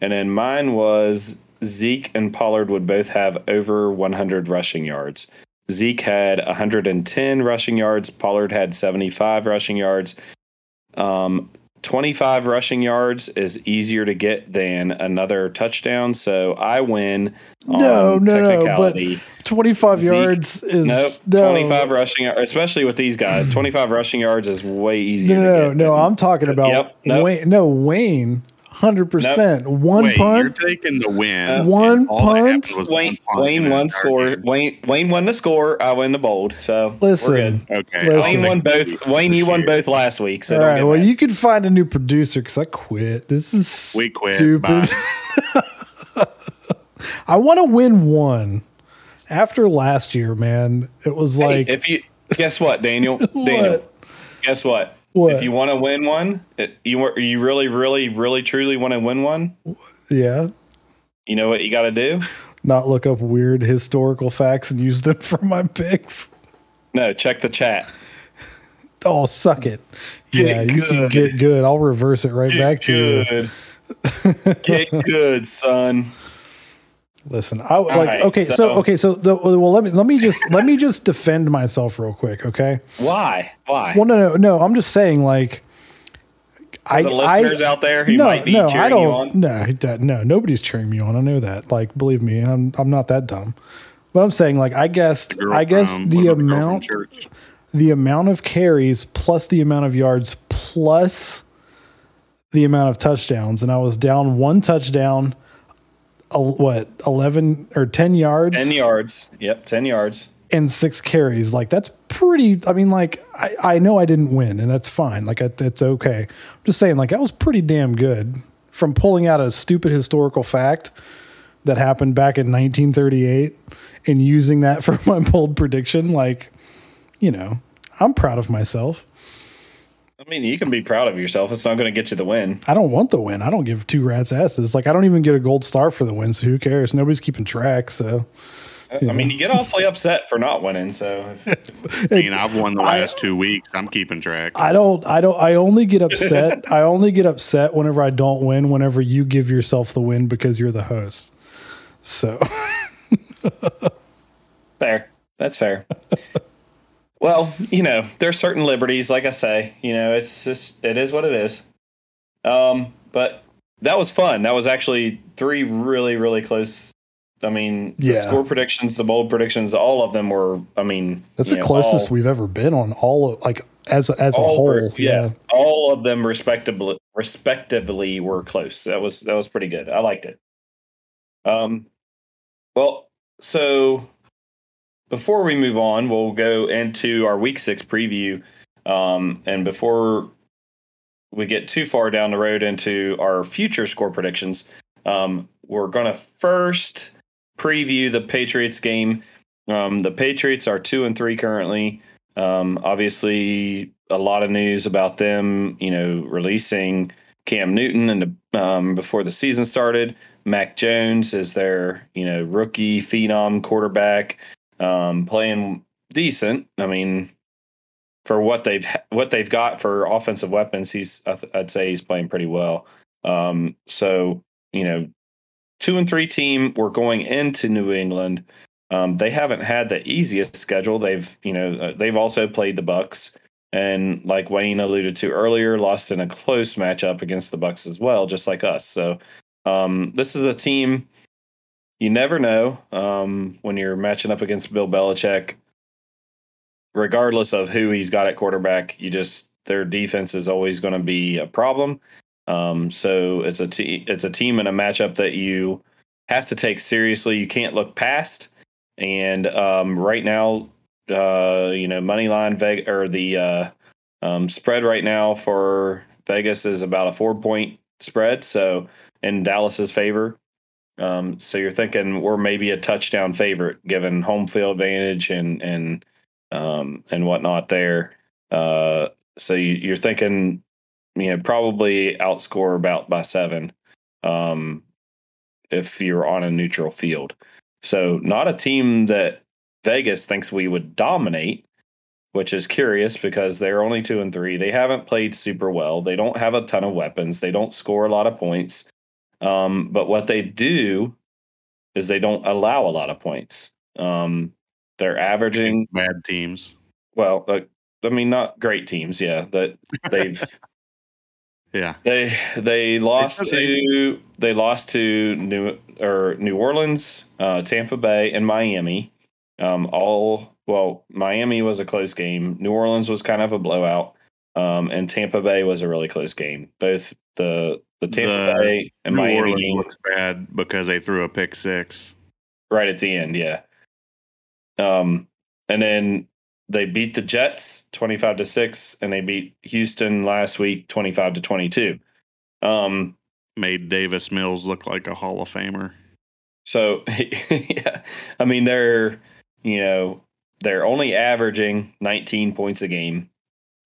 And then mine was Zeke and Pollard would both have over 100 rushing yards. Zeke had 110 rushing yards. Pollard had 75 rushing yards. Um, 25 rushing yards is easier to get than another touchdown. So I win. No, on no, no, but 25 Zeke- yards is Nope. no. 25 rushing, especially with these guys, 25 rushing yards is way easier. No, to no, get no. I'm talking about Yep, nope. Wayne. No, Wayne. Hundred percent. One Wait, punt. you're taking the win. Uh, One all that happened punt? Wayne, one punt Wayne won that score. Wayne, Wayne won the score. I win the bold. So Listen. we're good. Okay, Listen. Wayne won both. lead Wayne, you won both last week. So All don't right. get Well, mad. you could find a new producer because I quit. This is We quit. stupid. I want to win one. After last year, man, it was Hey, like if you guess what, Daniel, Daniel, guess what? What? If you want to win one, it, you you really, really, really, truly want to win one. yeah, You know what you got to do? not look up weird historical facts and use them for my picks. No, check the chat. Oh, suck it. Get yeah, you get good. I'll reverse it right back to you. good. Get good, son. Listen, I like right, okay, so, so- okay, so the, well, let me let me just let me just defend myself real quick, okay? Why? Why? Well, no, no, no. I'm just saying, like, I the listeners I, out there who no, might be no, cheering I don't. you on. No, no, nobody's cheering me on. I know that. Like, believe me, I'm I'm not that dumb. But I'm saying, like, I guessed, Girl I guess from- the what about girl from amount, the amount of carries plus the amount of yards plus the amount of touchdowns, and I was down one touchdown. What eleven or ten yards? 10 yards. Yep, 10 yards. and six carries. Like that's pretty. I mean, like I, I know I didn't win, and that's fine. Like it, it's okay. I'm just saying, like that was pretty damn good from pulling out a stupid historical fact that happened back in 1938 and using that for my bold prediction. Like, you know, I'm proud of myself. I mean, you can be proud of yourself. It's not going to get you the win. I don't want the win. I don't give two rats asses. Like I don't even get a gold star for the win. So who cares? Nobody's keeping track. So I mean, you get awfully upset for not winning. So if, I mean, I've won the last two weeks. I'm keeping track. I don't I don't I only get upset. I only get upset whenever I don't win whenever you give yourself the win because you're the host. So fair. That's fair. Well, you know, there's certain liberties. Like I say, you know, it's just it is what it is. Um, but that was fun. That was actually three really, really close. I mean, the score predictions, the bold predictions, all of them were. I mean, that's the know, closest all- we've ever been on all of like as as a whole. were- yeah. all of them respectively respectively were close. That was that was pretty good. I liked it. Um, well, so before we move on, we'll go into our week six preview. Um, and before we get too far down the road into our future score predictions, um, we're going to first preview the Patriots game. Um, the Patriots are two and three currently. Um, obviously, a lot of news about them, you know, releasing Cam Newton and um, before the season started. Mac Jones is their, you know, rookie phenom quarterback, um, playing decent. I mean, for what they've what they've got for offensive weapons, he's I'd say he's playing pretty well. Um, so you know, two and three team. We're going into New England. Um, they haven't had the easiest schedule. They've you know uh, they've also played the Bucks, and like Wayne alluded to earlier, lost in a close matchup against the Bucks as well, just like us. So um, this is a team. You never know um, when you're matching up against Bill Belichick. Regardless of who he's got at quarterback, you just their defense is always going to be a problem. Um, so it's a te- it's a team in a matchup that you have to take seriously. You can't look past. And um, right now, uh, you know, money line Veg- or the uh, um, spread right now for Vegas is about a four point spread. So in Dallas's favor. Um, so you're thinking we're maybe a touchdown favorite given home field advantage and and um, and whatnot there. Uh, so you, are thinking, you know, probably outscore about by seven um, if you're on a neutral field. So not a team that Vegas thinks we would dominate, which is curious because they're only two and three. They haven't played super well. They don't have a ton of weapons. They don't score a lot of points. Um, but what they do is they don't allow a lot of points. Um, they're averaging bad teams. Well, uh, I mean, not great teams. Yeah, that they've. yeah. They they lost to they lost to New or New Orleans, uh, Tampa Bay, and Miami. Um, all well, Miami was a close game. New Orleans was kind of a blowout, um, and Tampa Bay was a really close game. Both the the Tampa the Bay and New Miami Orleans game looks bad because they threw a pick six right at the end. Yeah. Um, and then they beat the Jets 25 to 6 and they beat Houston last week 25 to 22. Um made Davis Mills look like a Hall of Famer. So yeah, I mean they're you know they're only averaging 19 points a game,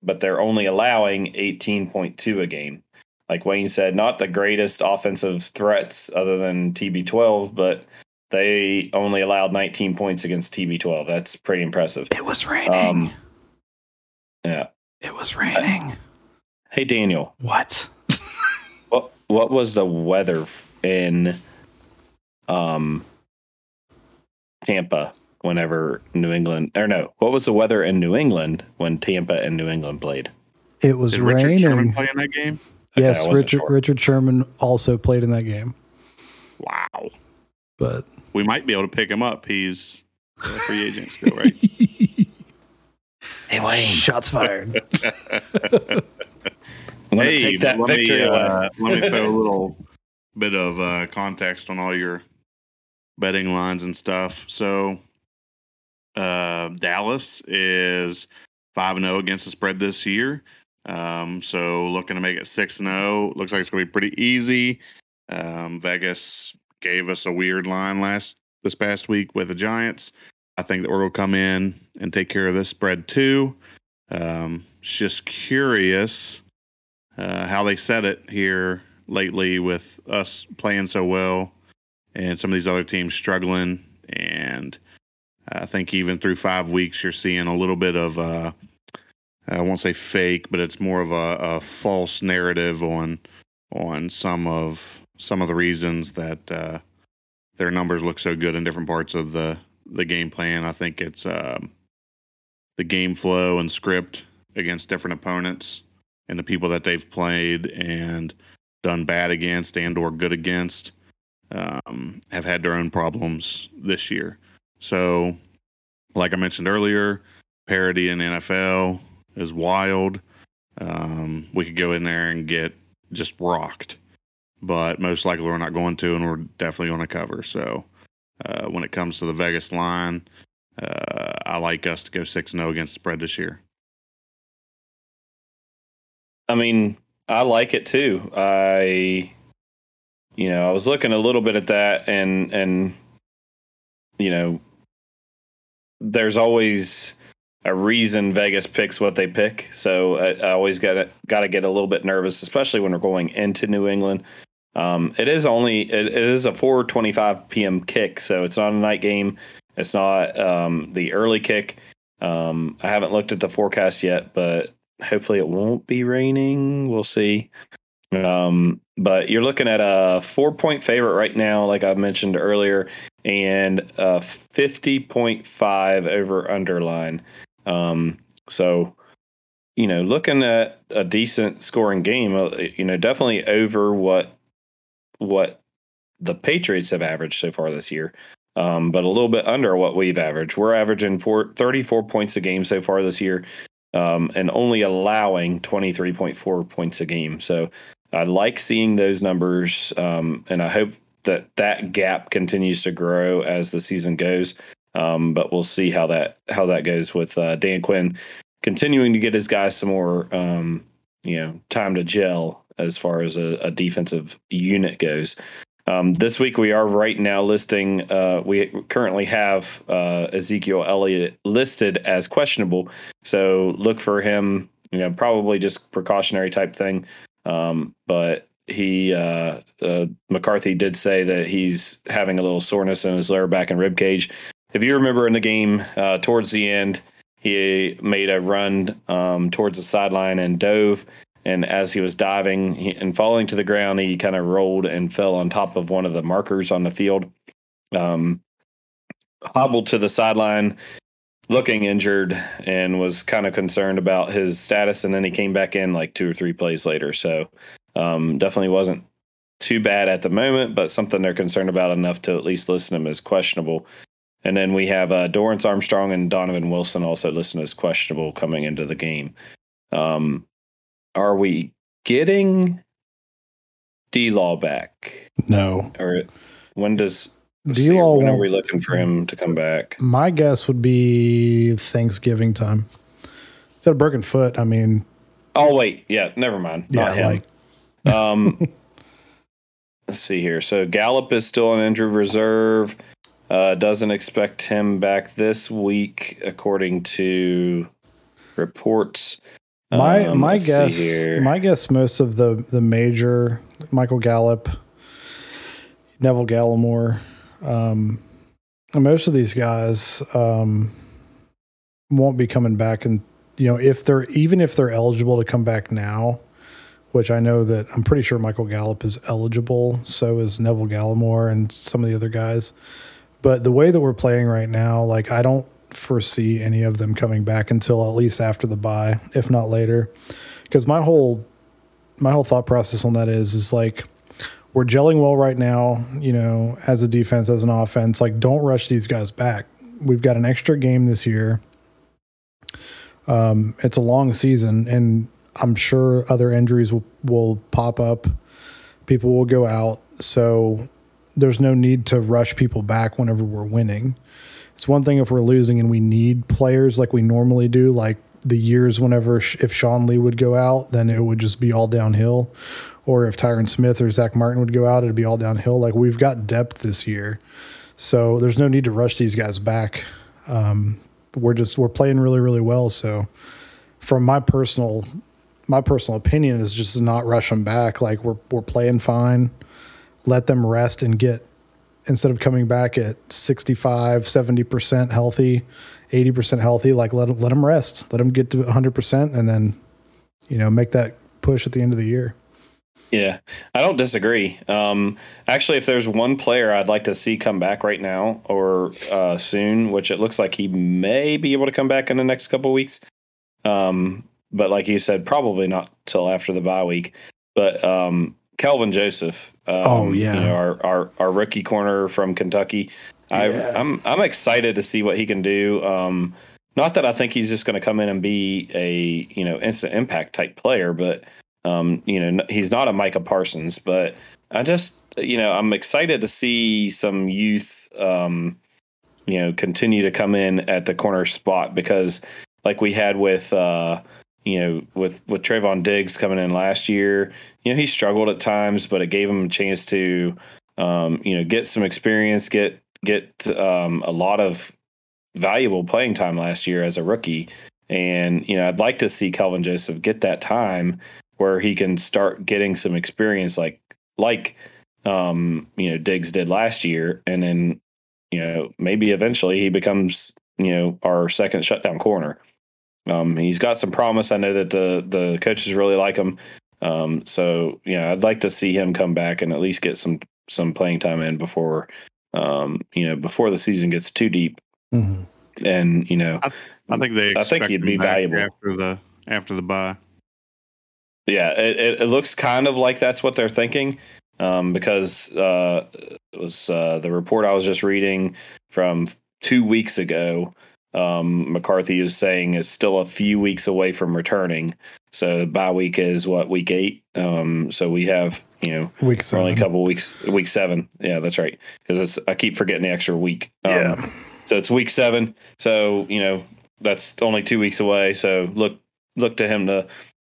but they're only allowing 18.2 a game. Like Wayne said, not the greatest offensive threats other than TB12, but they only allowed 19 points against TB12. That's pretty impressive. It was raining. Um, yeah. It was raining. Hey, Daniel. What? what what was the weather in um Tampa whenever New England or no, what was the weather in New England when Tampa and New England played? It was Did raining. Richard Sherman play in that game? Yes, okay, Richard sure. Richard Sherman also played in that game. Wow but we might be able to pick him up. He's a free agent still, right? hey Wayne, shots fired. hey, take that let victory me, uh, let me throw a little bit of uh, context on all your betting lines and stuff. So, uh, Dallas is five and zero oh against the spread this year. Um, so looking to make it six and zero. Oh. Looks like it's going to be pretty easy. Um, Vegas gave us a weird line last this past week with the Giants. I think that we're going to come in and take care of this spread too. Um, just curious uh, how they set it here lately with us playing so well and some of these other teams struggling. And I think even through five weeks, you're seeing a little bit of uh, I won't say fake, but it's more of a, a false narrative on on some of some of the reasons that uh, their numbers look so good in different parts of the the game plan. I think it's um, the game flow and script against different opponents and the people that they've played and done bad against and or good against um, have had their own problems this year. So, like I mentioned earlier, parity in NFL is wild. Um, we could go in there and get just rocked but most likely we're not going to, and we're definitely going to cover. So uh, when it comes to the Vegas line, uh, I like us to go 6 0 against spread this year. I mean, I like it too. I, you know, I was looking a little bit at that, and and you know, there's always a reason Vegas picks what they pick. So I, I always got got to get a little bit nervous, especially when we're going into New England. Um, it is only it, it is a 4:25 p.m. kick, so it's not a night game. It's not um, the early kick. Um, I haven't looked at the forecast yet, but hopefully it won't be raining. We'll see. Um, but you're looking at a four point favorite right now, like I mentioned earlier, and a 50.5 over underline. Um, so, you know, looking at a decent scoring game, uh, you know, definitely over what what the Patriots have averaged so far this year, um, but a little bit under what we've averaged. We're averaging four, 34 points a game so far this year, um, and only allowing 23.4 points a game. So I like seeing those numbers, um, and I hope that that gap continues to grow as the season goes. Um, but we'll see how that how that goes with uh, Dan Quinn continuing to get his guys some more um, you know time to gel as far as a, a defensive unit goes. Um, this week we are right now listing. Uh, we currently have uh, Ezekiel Elliott listed as questionable, so look for him. You know, probably just precautionary type thing. Um, but he uh, uh, McCarthy did say that he's having a little soreness in his lower back and rib cage. If you remember in the game uh, towards the end, he made a run um, towards the sideline and dove. And as he was diving he, and falling to the ground, he kind of rolled and fell on top of one of the markers on the field. Um, hobbled to the sideline, looking injured, and was kind of concerned about his status. And then he came back in like two or three plays later. So um, definitely wasn't too bad at the moment, but something they're concerned about enough to at least list him as questionable. And then we have uh, Dorance Armstrong and Donovan Wilson also listed as questionable coming into the game. Um, are we getting D Law back? No. Or when does D Law? When are we looking for him to come back? My guess would be Thanksgiving time. Is that a broken foot? I mean, oh wait, yeah, never mind. Yeah, Not him. like Um, let's see here. So Gallup is still on injured reserve. Uh, doesn't expect him back this week, according to reports. my Um, my guess my guess most of the the major Michael Gallup, Neville Gallimore, um, most of these guys um, won't be coming back, and you know if they're even if they're eligible to come back now, which I know that I'm pretty sure Michael Gallup is eligible, so is Neville Gallimore and some of the other guys. But the way that we're playing right now, like I don't foresee any of them coming back until at least after the bye, if not later. Because my whole my whole thought process on that is is like we're gelling well right now, you know, as a defense, as an offense. Like, don't rush these guys back. We've got an extra game this year. Um, it's a long season, and I'm sure other injuries will, will pop up. People will go out. So there's no need to rush people back whenever we're winning. It's one thing if we're losing and we need players like we normally do, like the years whenever if Sean Lee would go out, then it would just be all downhill. Or if Tyron Smith or Zack Martin would go out, it'd be all downhill. Like we've got depth this year, so there's no need to rush these guys back. Um, we're just we're playing really really well. So from my personal my personal opinion is just not rush them back. Like we're we're playing fine. Let them rest and get instead of coming back at 65, 70% healthy, 80% healthy, like let let them rest. Let them get to 100% and then you know, make that push at the end of the year. Yeah, I don't disagree. Um, actually, if there's one player I'd like to see come back right now or uh, soon, which it looks like he may be able to come back in the next couple weeks, um, but like you said, probably not till after the bye week. But um, Kelvin Joseph, um, Oh, yeah. you know, our, our our rookie corner from Kentucky. Yeah. I, I'm I'm excited to see what he can do. Um, not that I think he's just going to come in and be a you know instant impact type player, but um, you know he's not a Micah Parsons. But I just you know I'm excited to see some youth um, you know continue to come in at the corner spot because like we had with uh, you know with with Trevon Diggs coming in last year, you know he struggled at times, but it gave him a chance to um, you know get some experience, get get um, a lot of valuable playing time last year as a rookie. And, you know, I'd like to see Kelvin Joseph get that time where he can start getting some experience like like um, you know, Diggs did last year. And then, you know, maybe eventually he becomes, you know, our second shutdown corner. Um, he's got some promise. I know that the the coaches really like him. Um, so yeah, I'd like to see him come back and at least get some some playing time in before um, you know, before the season gets too deep. Mm-hmm. And, you know, I think they. I think he'd be valuable. after the after the bye. yeah, it, it, it looks kind of like that's what they're thinking. um, because uh, it was uh, the report I was just reading from two weeks ago. Um, McCarthy is saying is still a few weeks away from returning. So bye week is what week eight. Um, so we have you know Week we're only a couple weeks. Week seven, yeah, that's right. Because I keep forgetting the extra week. Um, Yeah. So it's week seven. So you know that's only two weeks away. So look look to him to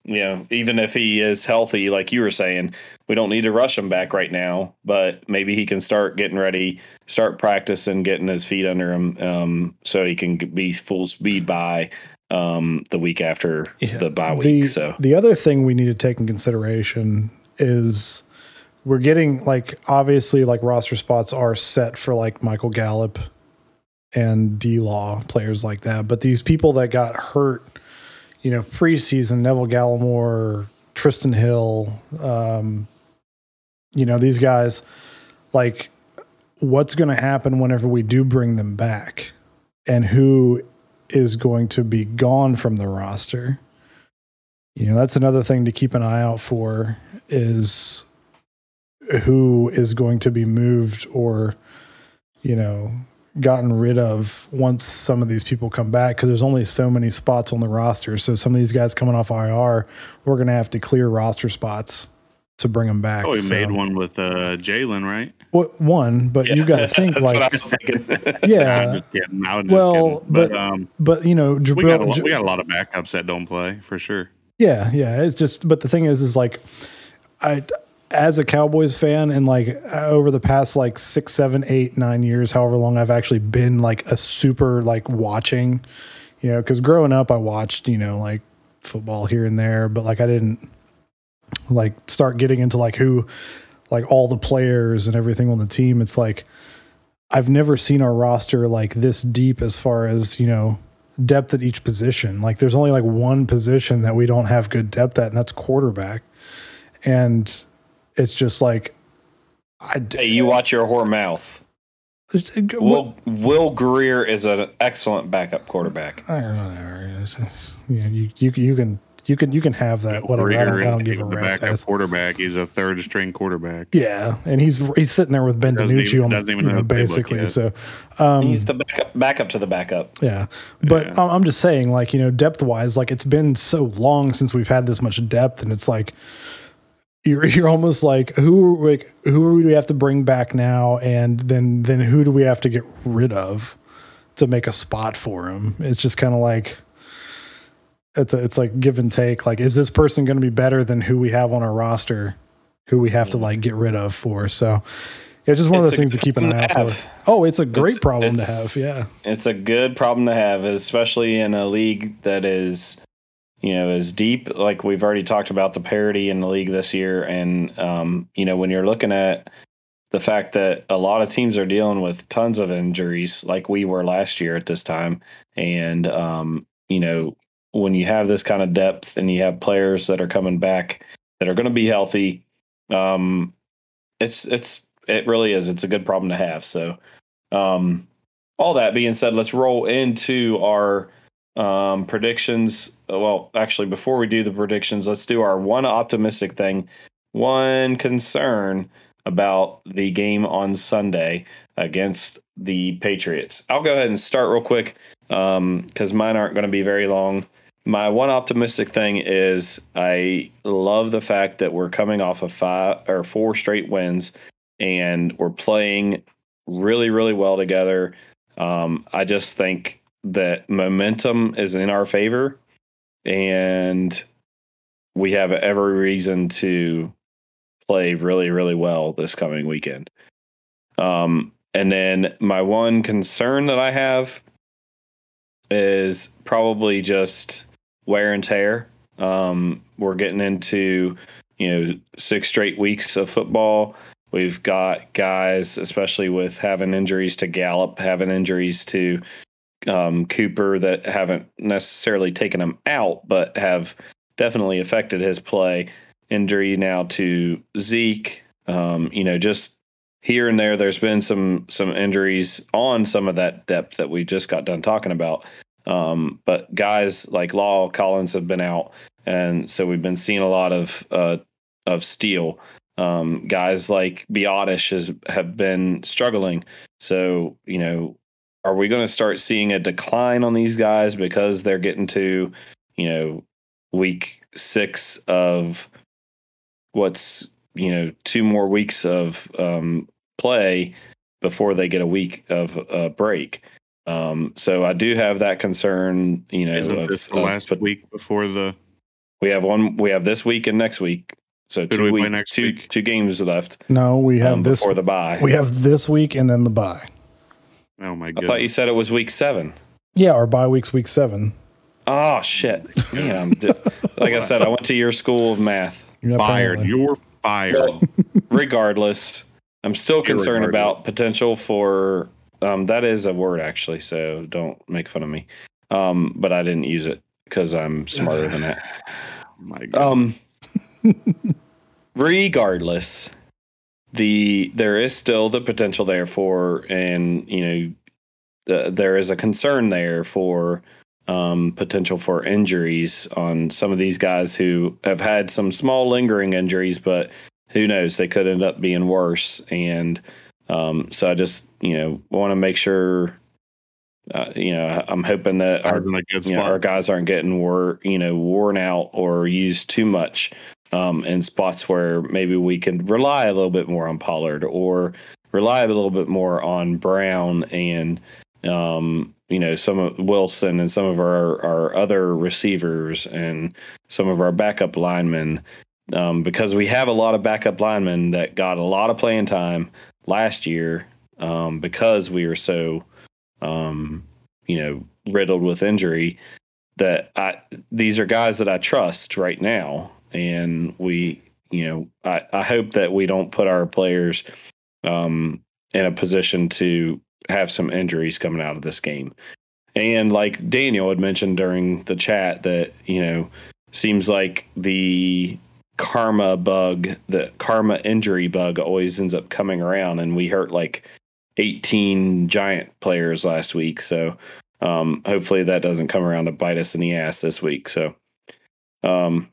you know even if he is healthy, like you were saying, we don't need to rush him back right now. But maybe he can start getting ready, start practicing, getting his feet under him, um, so he can be full speed by um, the week after Yeah. the bye week. the, so the other thing we need to take in consideration is we're getting like obviously like roster spots are set for like Michael Gallup and D Law players like that, but these people that got hurt, you know, preseason Neville Gallimore, Trysten Hill, um, you know, these guys, like, what's going to happen whenever we do bring them back, and who is going to be gone from the roster? you know that's another thing to keep an eye out for is who is going to be moved or you know gotten rid of once some of these people come back because there's only so many spots on the roster so some of these guys coming off ir we're going to have to clear roster spots to bring them back Oh, he So- made one with uh, Jalen, right? What- one but you got to think that's what I like yeah I'm just kidding. I was just Well. But, but- um, but you know we got, a Jabril, lot, we got a lot of backups that don't play for sure. Yeah, yeah. It's just, but the thing is, is like, I, as a Cowboys fan, and like uh, over the past like six, seven, eight, nine years, however long I've actually been like a super like watching, you know, because growing up I watched, you know, like football here and there, but like I didn't like start getting into like who, like all the players and everything on the team. It's like I've never seen our roster like this deep as far as you know depth at each position. Like there's only like one position that we don't have good depth at, and that's quarterback. And it's just like I hey, you watch your whore mouth. Will Will Grier is an excellent backup quarterback. I don't know. It's- Yeah, you, you you can you can you can have that. Whatever. I don't, Grier I don't is give a the rat's backup ass. quarterback. He's a third string quarterback. Yeah, and he's he's sitting there with Ben Doesn't DiNucci even- on doesn't even you know know, the playbook basically. So um, He's the backup, backup to the backup. Yeah. But Yeah. I'm I'm just saying, like, you know, depth wise, like it's been so long since we've had this much depth, and it's like you're you're almost like who like who do we have to bring back now, and then then who do we have to get rid of to make a spot for him? It's just kind of like it's a, it's like give and take. Like, is this person going to be better than who we have on our roster, who we have to mm-hmm. like get rid of for? So. It's just one of those things to keep an eye out for. Oh, it's a great It's- problem to have. Yeah. It's a good problem to have, especially in a league that is, you know, is deep. Like we've already talked about the parity in the league this year, and um, you know, when you're looking at the fact that a lot of teams are dealing with tons of injuries, like we were last year at this time, and um, you know, when you have this kind of depth and you have players that are coming back that are going to be healthy, um, it's it's it really is. It's a good problem to have. So, um, all that being said, let's roll into our um, predictions. Well, actually, before we do the predictions, let's do our one optimistic thing, one concern about the game on Sunday against the Patriots. I'll go ahead and start real quick because mine aren't going to be very long. My one optimistic thing is I love the fact that we're coming off of five or four straight wins and we're playing really, really well together. Um, I just think that momentum is in our favor, and we have every reason to play really, really well this coming weekend. Um, and then my one concern that I have is probably just wear and tear. Um, we're getting into you know six straight weeks of football. We've got guys, especially with having injuries to Gallup, having injuries to um, Cooper that haven't necessarily taken him out, but have definitely affected his play. Injury now to Zeke. Um, you know, just here and there, there's been some some injuries on some of that depth that we just got done talking about. Um, but guys like La'el Collins have been out, and so we've been seeing a lot of uh, of steel. Um, guys like Biadasz has have been struggling. So you know, are we going to start seeing a decline on these guys because they're getting to you know week six of what's you know two more weeks of um, play before they get a week of a break. Um, so I do have that concern. You know, Isn't of- this the of last put- week before the? we have one. We have this week and next week. So do two we week, next two week? two games left No, we have um, this. before the bye. We have this week and then the bye. Oh my god! I thought you said it was week seven. Yeah, our bye week's week seven. Oh shit! Yeah, I'm di- like I said, I went to your school of math. Yeah, fired. apparently. You're fired. Regardless, I'm still concerned about potential for. Um, that is a word actually, so don't make fun of me. Um, but I didn't use it because I'm smarter than that. my god. Um, regardless, the there is still the potential there for, and you know, the, there is a concern there for um, potential for injuries on some of these guys who have had some small lingering injuries, but who knows? They could end up being worse. And um, so I just, you know, want to make sure. Uh, you know, I'm hoping that our was in a good you know, our guys aren't getting wor- you know worn out or used too much um, in spots where maybe we can rely a little bit more on Pollard or rely a little bit more on Brown and um, you know some of Wilson and some of our our other receivers and some of our backup linemen um, because we have a lot of backup linemen that got a lot of playing time last year um, because we were so um, you know riddled with injury that I these are guys that I trust right now and we you know I, I hope that we don't put our players um, in a position to have some injuries coming out of this game. And like Daniel had mentioned during the chat that you know seems like the karma bug the karma injury bug always ends up coming around. And we hurt like 18 giant players last week. So um, hopefully that doesn't come around to bite us in the ass this week. So, um,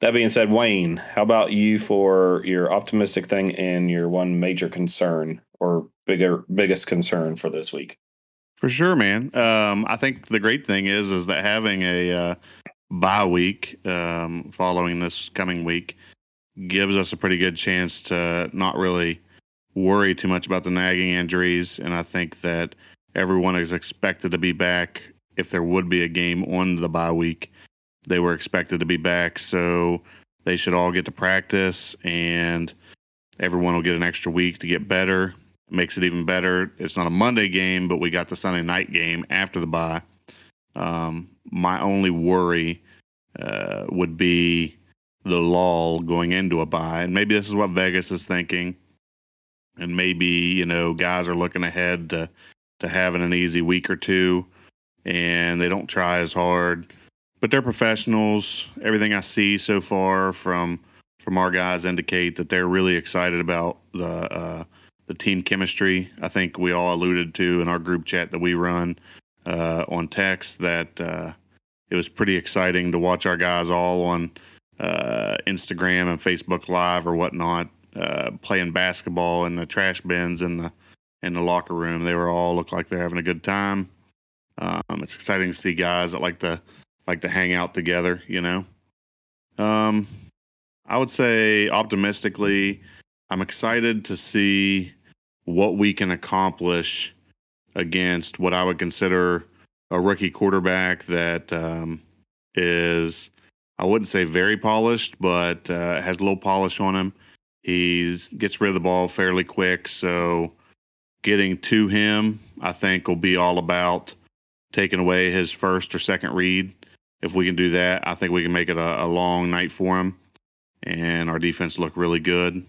that being said, Wayne, how about you for your optimistic thing and your one major concern or bigger biggest concern for this week? For sure, man. Um, I think the great thing is is that having a uh, bye week um, following this coming week gives us a pretty good chance to not really worry too much about the nagging injuries, and I think that everyone is expected to be back. If there would be a game on the bye week, they were expected to be back, so they should all get to practice, and everyone will get an extra week to get better makes it even better. It's not a Monday game, but we got the Sunday night game after the bye. Um, my only worry uh, would be the lull going into a bye, and maybe this is what Vegas is thinking, and maybe you know guys are looking ahead to to having an easy week or two, and they don't try as hard, but they're professionals. Everything I see so far from from our guys indicate that they're really excited about the uh, the team chemistry. I think we all alluded to in our group chat that we run uh, on text that uh, it was pretty exciting to watch our guys all on uh, Instagram and Facebook Live or whatnot uh, playing basketball in the trash bins in the in the locker room. They were all look like they're having a good time. Um, it's exciting to see guys that like to like to hang out together. You know, um, I would say optimistically. I'm excited to see what we can accomplish against what I would consider a rookie quarterback that um, is, I wouldn't say very polished, but uh, has low polish on him. He gets rid of the ball fairly quick. So getting to him, I think, will be all about taking away his first or second read. If we can do that, I think we can make it a, a long night for him and our defense look really good.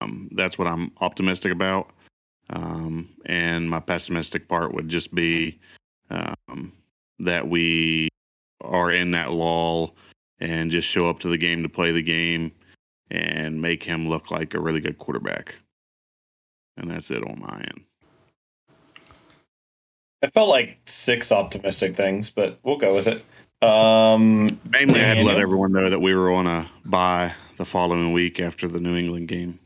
Um, that's what I'm optimistic about. Um, and my pessimistic part would just be um, that we are in that lull and just show up to the game to play the game and make him look like a really good quarterback. And that's it on my end. I felt like six optimistic things, but we'll go with it. Um, Mainly, I had to let everyone know that we were on a bye the following week after the New England game.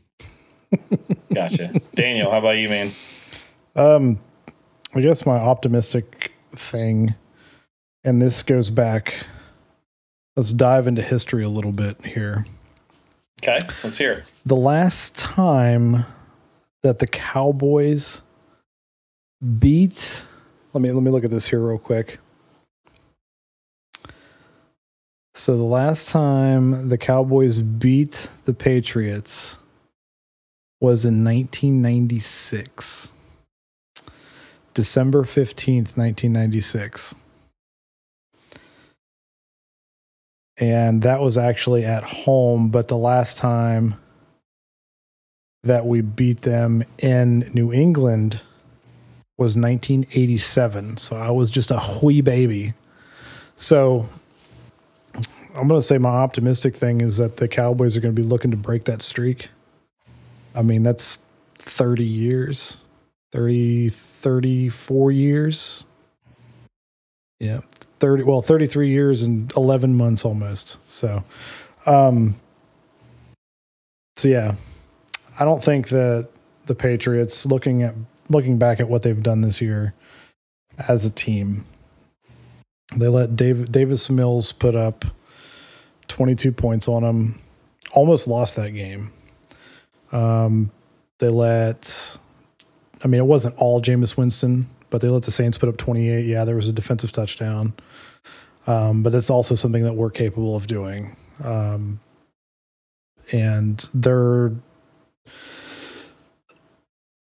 Gotcha. Daniel, how about you, man? Um, I guess my optimistic thing, and this goes back. Let's dive into history a little bit here. Okay, let's hear it. The last time that the Cowboys beat, let me let me look at this here real quick. So the last time the Cowboys beat the Patriots was in 1996. December 15th, 1996. And that was actually at home, but the last time that we beat them in New England was 1987. So I was just a wee baby. So I'm going to say my optimistic thing is that the Cowboys are going to be looking to break that streak. I mean, that's 30 years, 30, 34 years. Yeah. 30, well, 33 years and 11 months almost. So, um, so yeah, I don't think that the Patriots looking at, looking back at what they've done this year as a team, they let David, Davis Mills put up 22 points on them, almost lost that game. Um, they let, I mean, it wasn't all Jameis Winston, but they let the Saints put up 28. Yeah, there was a defensive touchdown. Um, but that's also something that we're capable of doing. Um, and their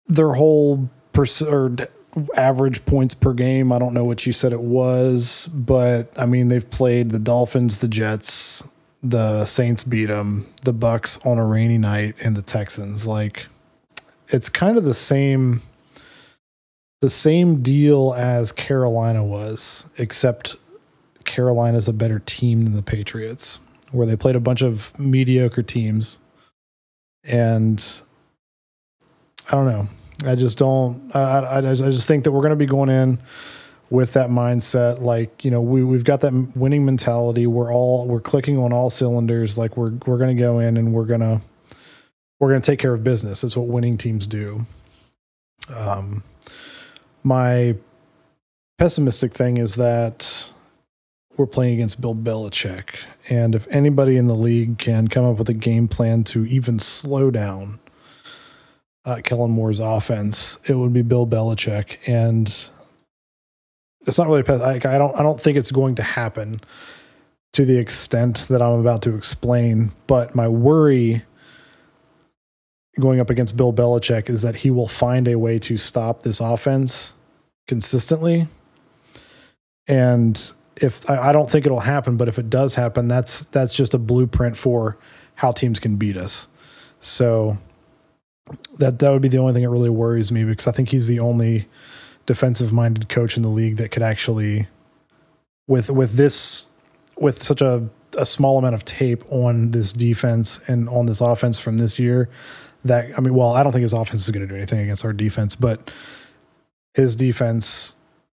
their whole pers- or average points per game. I don't know what you said it was, but I mean they've played the Dolphins, the Jets, the Saints beat them, the Bucs on a rainy night, and the Texans. Like it's kind of the same the same deal as Carolina was, except Carolina's a better team than the Patriots, where they played a bunch of mediocre teams. And I don't know. I just don't. I, I, I just think that we're going to be going in with that mindset. Like you know, we we've got that winning mentality. We're all we're clicking on all cylinders. Like we're we're going to go in and we're gonna we're going to take care of business. That's what winning teams do. Um, my pessimistic thing is that we're playing against Bill Belichick. And if anybody in the league can come up with a game plan to even slow down uh, Kellen Moore's offense, it would be Bill Belichick. And it's not really, I, I don't, I don't think it's going to happen to the extent that I'm about to explain. But my worry going up against Bill Belichick is that he will find a way to stop this offense consistently. And if I, I, don't think it'll happen, but if it does happen, that's that's just a blueprint for how teams can beat us. So that that would be the only thing that really worries me because I think he's the only defensive minded coach in the league that could actually with with this with such a, a small amount of tape on this defense and on this offense from this year that I mean well I don't think his offense is going to do anything against our defense but his defense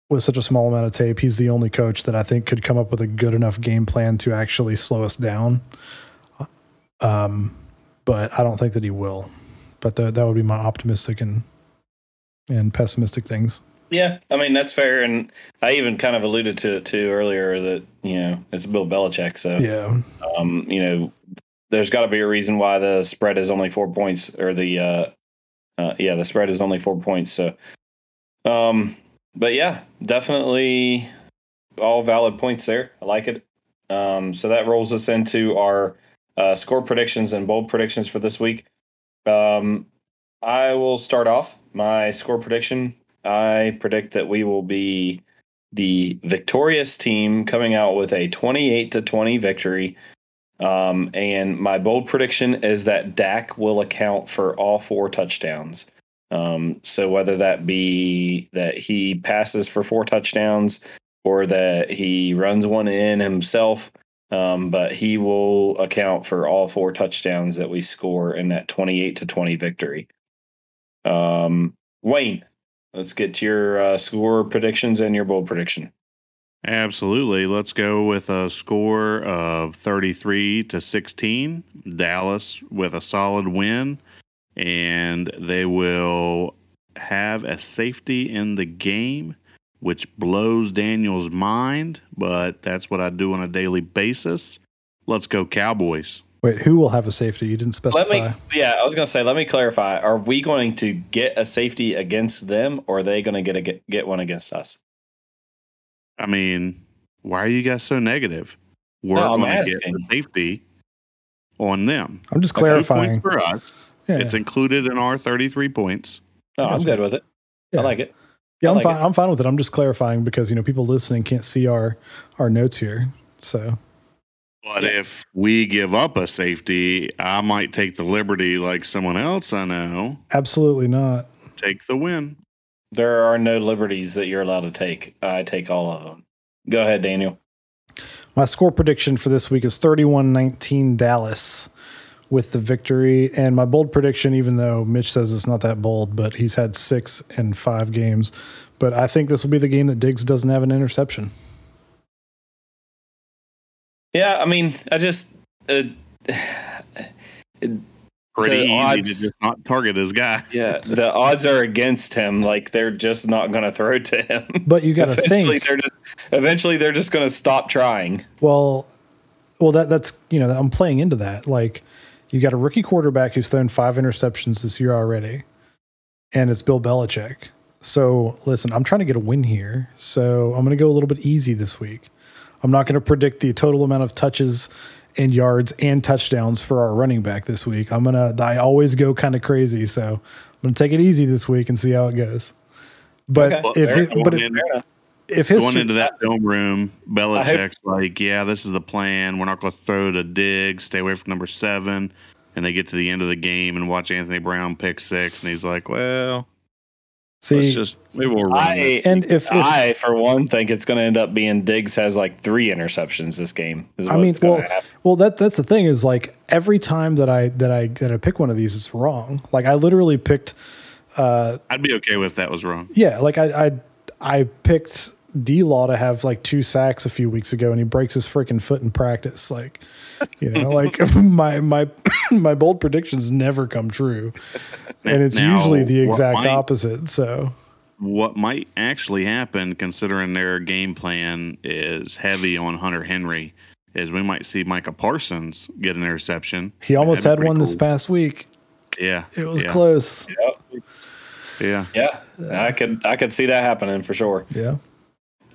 with such a small amount of tape, he's the only coach that I think could come up with a good enough game plan to actually slow us down. Um, but I don't think that he will. But the, that would be my optimistic and and pessimistic things. Yeah, I mean that's fair, and I even kind of alluded to it too earlier that you know it's Bill Belichick, so yeah, um, you know there's got to be a reason why the spread is only four points, or the uh, uh, yeah the spread is only four points. So, um, but yeah, definitely all valid points there. I like it. Um, so that rolls us into our uh, score predictions and bold predictions for this week. Um, I will start off my score prediction. I predict that we will be the victorious team coming out with a 28 to 20 victory. Um, and my bold prediction is that Dak will account for all four touchdowns. Um, so whether that be that he passes for four touchdowns or that he runs one in himself, um, but he will account for all four touchdowns that we score in that 28 to 20 victory. Um, Wayne, let's get to your uh, score predictions and your bold prediction. Absolutely. Let's go with a score of 33 to 16. Dallas with a solid win, and they will have a safety in the game, which blows Daniel's mind, but that's what I do on a daily basis. Let's go, Cowboys. Wait, who will have a safety? You didn't specify. Let me, yeah, I was gonna say. Let me clarify. Are we going to get a safety against them, or are they going to get a get, get one against us? I mean, why are you guys so negative? We're No, going to get asking. the safety on them. I'm just Two points clarifying. for us. Yeah, It's included in our 33 points. No, I'm good with it. yeah. I like it. Yeah, I I'm like fine. it. I'm fine with it. I'm just clarifying because you know people listening can't see our our notes here. So But if we give up a safety, I might take the liberty, like someone else I know, absolutely not. take the win. There are no liberties that you're allowed to take. I take all of them. Go ahead, Daniel. My score prediction for this week is 31-19 Dallas with the victory. And my bold prediction, even though Mitch says it's not that bold, but he's had six in five games. But I think this will be the game that Diggs doesn't have an interception. Yeah, I mean, I just uh, Pretty easy odds- to just not target this guy. yeah, the odds are against him. Like they're just not going to throw to him. But you got to eventually, think. they're just eventually they're just going to stop trying. Well, well, that that's you know I'm playing into that. Like you got a rookie quarterback who's thrown five interceptions this year already, and it's Bill Belichick. So listen, I'm trying to get a win here. So I'm going to go a little bit easy this week. I'm not going to predict the total amount of touches and yards and touchdowns for our running back this week. I'm gonna I always go kind of crazy, so I'm gonna take it easy this week and see how it goes. But Okay. if Fair it, but Going if, in- Fair enough. Going into that film room, Belichick's like, yeah, this is the plan. We're not going to throw to Diggs, stay away from number seven. And they get to the end of the game and watch Anthony Brown pick six. And he's like, well, let's see, just, maybe we'll run I and if, if I for one think it's going to end up being Diggs has like three interceptions this game. Is I mean, well, happen. well, that that's the thing is like every time that I that I that I pick one of these, it's wrong. Like I literally picked, uh, I'd be okay with that was wrong. yeah, like I I I picked D Law to have like two sacks a few weeks ago, and he breaks his freaking foot in practice. Like, you know, like my my my bold predictions never come true, and it's Now, usually the exact might- opposite. So What might actually happen, considering their game plan is heavy on Hunter Henry, is we might see Micah Parsons get an interception. he almost had one pretty this past week. Yeah, It was yeah, close. Yeah, Yeah, I could I could see that happening for sure. Yeah.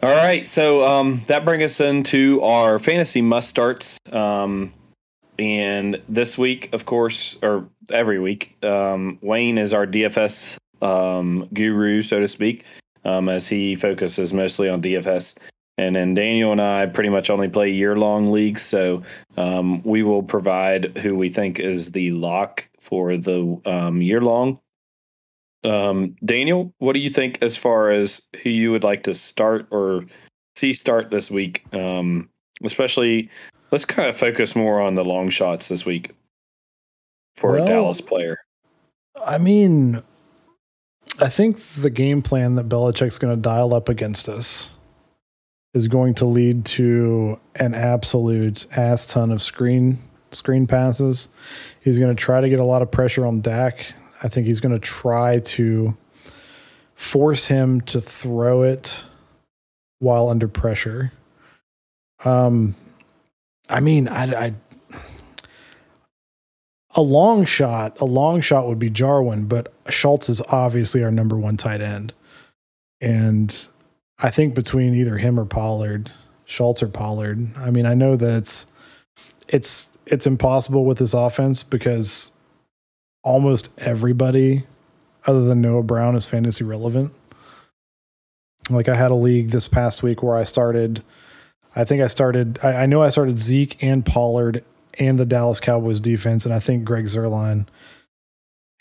All right, so um, that brings us into our fantasy must starts. Um, and this week, of course, or every week, um, Wayne is our DFS um, guru, so to speak, um, as he focuses mostly on DFS. And then Daniel and I pretty much only play year long leagues, so um, we will provide who we think is the lock for the year long. Um, Daniel, what do you think as far as who you would like to start or see start this week? Um, especially, let's kind of focus more on the long shots this week for Well- a Dallas player. I mean, I think the game plan that Belichick's going to dial up against us is going to lead to an absolute ass ton of screen screen passes. He's going to try to get a lot of pressure on Dak. I think he's going to try to force him to throw it while under pressure. Um, I mean, I, I a long shot, a long shot would be Jarwin, but Schultz is obviously our number one tight end. And I think between either him or Pollard, Schultz or Pollard, I mean, I know that it's it's it's impossible with this offense because almost everybody other than Noah Brown is fantasy relevant. Like I had a league this past week where I started I think I started I, I know I started Zeke and Pollard and the Dallas Cowboys defense, and I think Greg Zuerlein.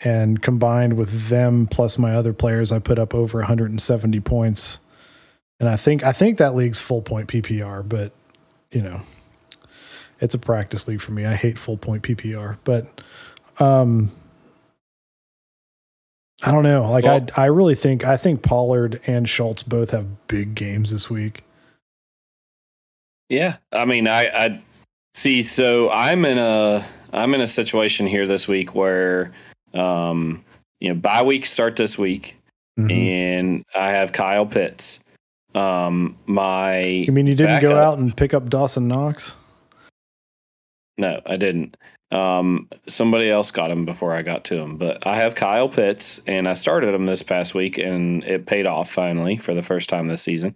And combined with them plus my other players, I put up over 170 points. And I think I think that league's full point PPR, but you know, it's a practice league for me. I hate full point PPR, but um, I don't know. Like Well- I I really think I think Pollard and Schultz both have big games this week. Yeah, I mean, I, I see. So I'm in a I'm in a situation here this week where, um, you know, bye week start this week, Mhm. and I have Kyle Pitts. Um, my You mean you didn't go out and pick up Dawson Knox? No, I didn't. Um, somebody else got him before I got to him, but I have Kyle Pitts, and I started him this past week, and it paid off finally for the first time this season.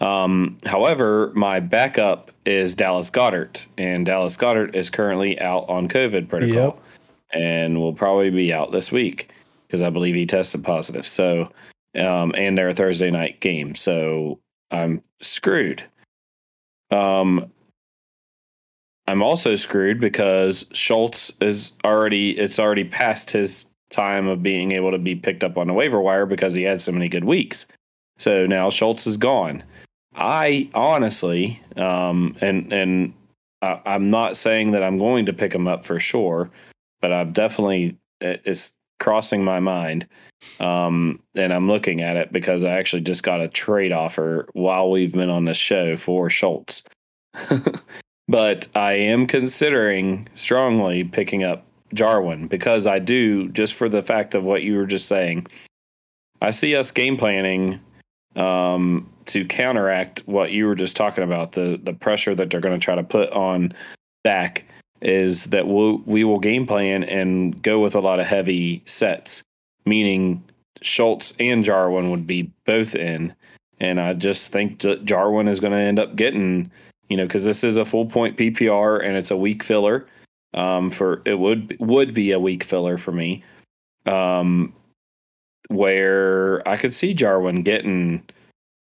Um, however, my backup is Dallas Goedert, and Dallas Goedert is currently out on COVID protocol, Yep. and will probably be out this week because I believe he tested positive. So, um, and they're a Thursday night game, so I'm screwed. Um, I'm also screwed because Schultz is already it's already past his time of being able to be picked up on the waiver wire because he had so many good weeks. So now Schultz is gone. I honestly, um, and and I, I'm not saying that I'm going to pick him up for sure, but I've definitely it's crossing my mind, um, and I'm looking at it because I actually just got a trade offer while we've been on the show for Schultz. but I am considering strongly picking up Jarwin because I do just for the fact of what you were just saying. I see us game planning um, to counteract what you were just talking about the the pressure that they're going to try to put on Dak is that we'll, we will game plan and go with a lot of heavy sets, meaning Schultz and Jarwin would be both in. And I just think Jarwin is going to end up getting, you know, because this is a full point PPR and it's a week filler. Um, for it would would be a week filler for me. Um, where I could see Jarwin getting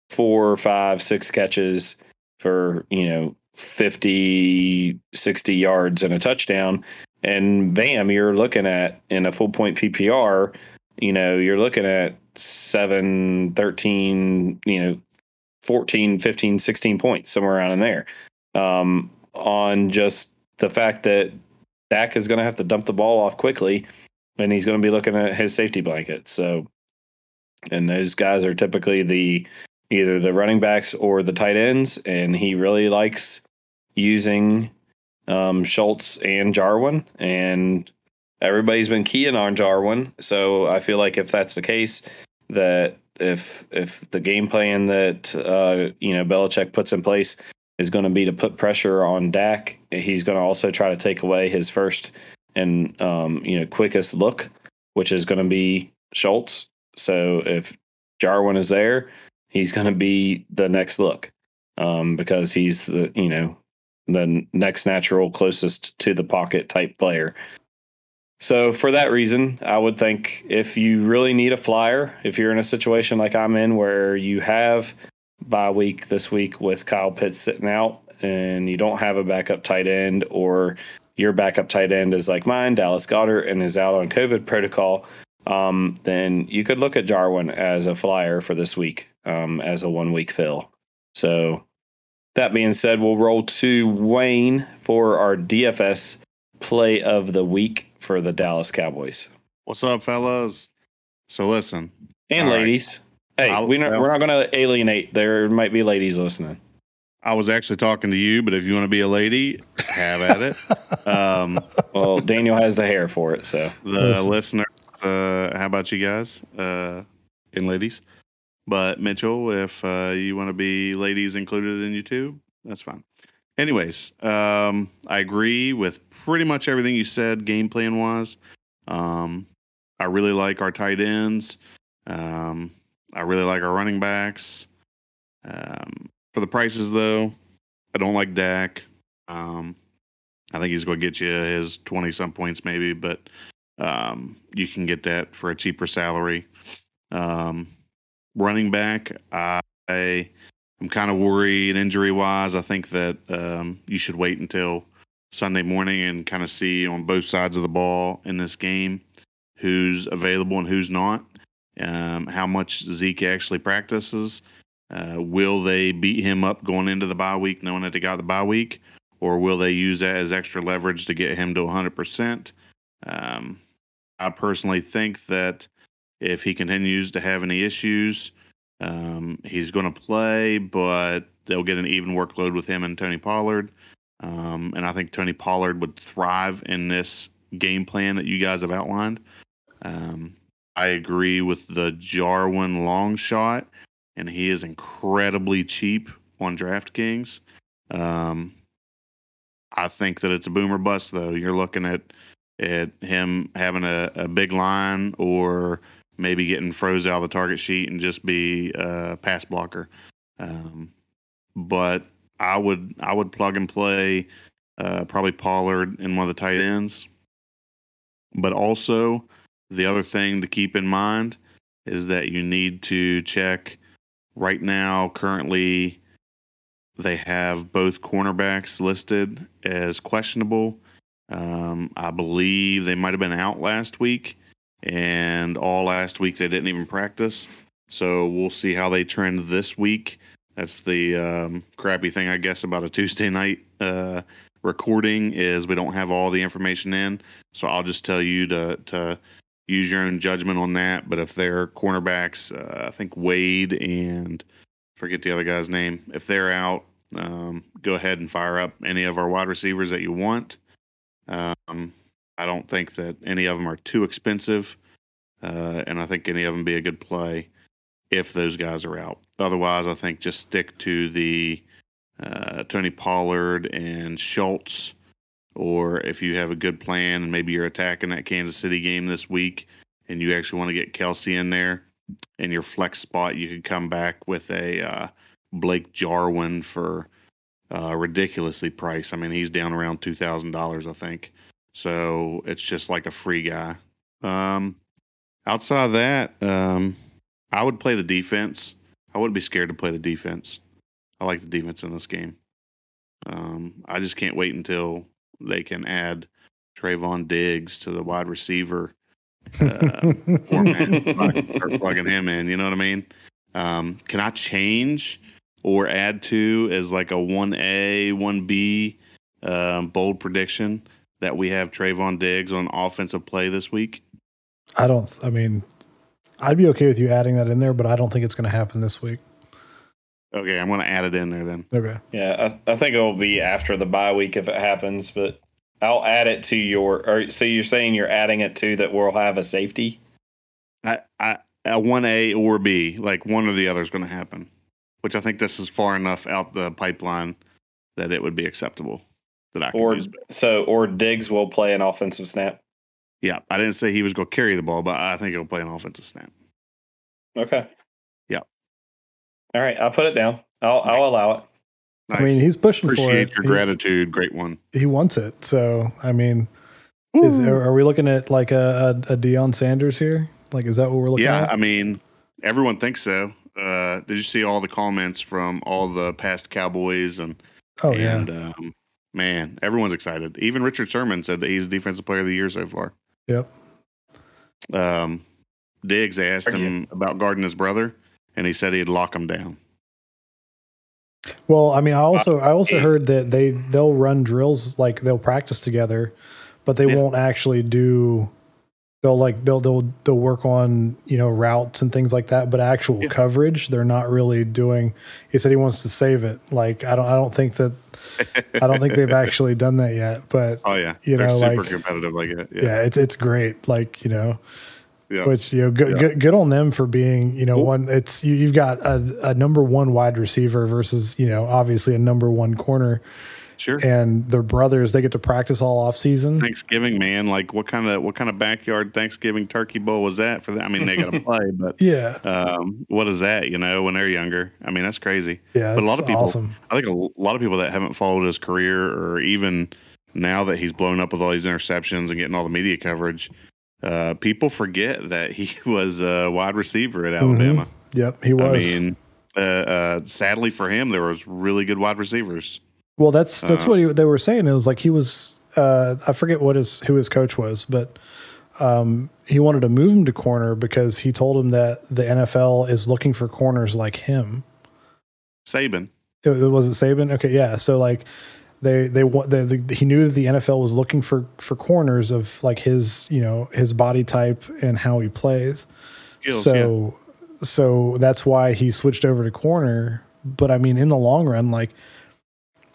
four, five, six catches for, you know, 50, 60 yards and a touchdown. And bam, you're looking at in a full point PPR, you know, you're looking at 7, 13, you know, 14, 15, 16 points, somewhere around in there. Um, on just the fact that Dak is going to have to dump the ball off quickly and he's going to be looking at his safety blanket. So, and those guys are typically the either the running backs or the tight ends, and he really likes using um, Schultz and Jarwin, and everybody's been keying on Jarwin. So I feel like if that's the case, that if if the game plan that uh, you know Belichick puts in place is going to be to put pressure on Dak, he's going to also try to take away his first and um, you know quickest look, which is going to be Schultz. So if Jarwin is there, he's going to be the next look um, because he's the you know the next natural closest to the pocket type player. So for that reason, I would think if you really need a flyer, if you're in a situation like I'm in where you have bye week this week with Kyle Pitts sitting out and you don't have a backup tight end or your backup tight end is like mine, Dallas Goedert, and is out on COVID protocol, um, then you could look at Jarwin as a flyer for this week um, as a one week fill. So that being said, we'll roll to Wayne for our DFS play of the week for the Dallas Cowboys What's up, fellas? So listen, and All right. ladies. Hey, I'll- we not, well- we're not going to alienate. There might be ladies listening. I was actually talking to you, but if you want to be a lady, have at it. Um, Well, Daniel has the hair for it, so the Listen. listeners, uh, how about you guys uh, and ladies? But Mitchell, if uh, you want to be ladies included in YouTube, that's fine. Anyways, um, I agree with pretty much everything you said game plan wise. Um, I really like our tight ends. Um, I really like our running backs. Um, for the prices, though, I don't like Dak. Um, I think he's going to get you his 20 some points, maybe, but um, you can get that for a cheaper salary. Running back, I am kind of worried injury wise. I think that um, you should wait until Sunday morning and kind of see on both sides of the ball in this game who's available and who's not, um, how much Zeke actually practices. Uh, will they beat him up going into the bye week, knowing that they got the bye week, or will they use that as extra leverage to get him to 100%? Um, I personally think that if he continues to have any issues, um, he's going to play, but they'll get an even workload with him and Tony Pollard. Um, and I think Tony Pollard would thrive in this game plan that you guys have outlined. Um, I agree with the Jarwin long shot, and he is incredibly cheap on DraftKings. Um, I think that it's a boomer bust, though. You're looking at at him having a, a big line or maybe getting froze out of the target sheet and just be a pass blocker. Um, but I would I would plug and play uh, probably Pollard in one of the tight ends. But also the other thing to keep in mind is that you need to check right now currently they have both cornerbacks listed as questionable. Um, I believe they might have been out last week, and all last week they didn't even practice. So we'll see how they trend this week. That's the um, crappy thing, I guess, about a Tuesday night uh, recording is we don't have all the information in. So I'll just tell you to to use your own judgment on that. But if they're cornerbacks, uh, I think Wade and forget the other guy's name. If they're out, um, go ahead and fire up any of our wide receivers that you want. Um, I don't think that any of them are too expensive, uh, and I think any of them be a good play if those guys are out. Otherwise, I think just stick to the uh, Tony Pollard and Schultz, or if you have a good plan and maybe you're attacking that Kansas City game this week and you actually want to get Kelce in there in your flex spot, you could come back with a uh, Blake Jarwin for uh, ridiculously priced. I mean, he's down around two thousand dollars, I think. So it's just like a free guy. Um, outside of that, um, I would play the defense. I wouldn't be scared to play the defense. I like the defense in this game. Um, I just can't wait until they can add Trevon Diggs to the wide receiver uh, format. I can start plugging him in. You know what I mean? Um, can I change or add to as like a one A, one B um, bold prediction that we have Trevon Diggs on offensive play this week? I don't. I mean, I'd be okay with you adding that in there, but I don't think it's going to happen this week. Okay, I'm going to add it in there then. Okay. Yeah, I, I think it will be after the bye week if it happens, but I'll add it to your. Or, so you're saying you're adding it to that we'll have a safety? I, I, a one A or B, like one or the other is going to happen. Which I think this is far enough out the pipeline that it would be acceptable that I could Or use. so or Diggs will play an offensive snap. Yeah, I didn't say he was going to carry the ball, but I think he'll play an offensive snap. Okay. Yeah. All right, I'll put it down. I'll I'll allow it. Nice. I mean, he's pushing for appreciate it. your He- gratitude. Great one. He, wants it. So, I mean, is are are we looking at like a, a, a Deion Sanders here? Like, is that what we're looking Yeah, at? Yeah, I mean, everyone thinks so. Uh, did you see all the comments from all the past Cowboys and oh yeah. um, man, everyone's excited. Even Richard Sherman said that he's defensive player of the year so far. Yep. Um, Diggs asked him about guarding his brother, and he said he'd lock him down. Well, I mean, I also I also heard that they they'll run drills like they'll practice together, but they Yeah. won't actually do. They'll like they'll they'll they'll work on you know routes and things like that, but actual Yeah. coverage they're not really doing. He said he wants to save it. Like I don't I don't think that I don't think they've actually done that yet. But Oh yeah, You they're know, super like- competitive like it. yeah, Yeah, it's it's great. Like you know, yeah. which you know, good, good, good on them for being, you know, Cool. one. It's you, you've got a, a number one wide receiver versus, you know, obviously a number one corner, sure. and their brothers. They get to practice all off season. Thanksgiving, man. Like, what kind of what kind of backyard Thanksgiving turkey bowl was that for them? I mean, they got to play, but Yeah, um, what is that? You know, when they're younger. I mean, that's crazy. yeah. But a lot of people- awesome. I think a lot of people that haven't followed his career, or even now that he's blown up with all these interceptions and getting all the media coverage, uh, people forget that he was a wide receiver at Alabama. Yep, he was. I mean, uh, uh, sadly for him, there was really good wide receivers. Well, that's that's uh, what he, they were saying. It was like he was. Uh, I forget what his who his coach was, but um, he wanted to move him to corner because he told him that the NFL is looking for corners like him. Saban, It, it was it Saban. Okay, yeah. So like they they want they, the, he knew that the NFL was looking for for corners of like his you know his body type and how he plays. skills, yeah. so so that's why he switched over to corner But I mean, in the long run, like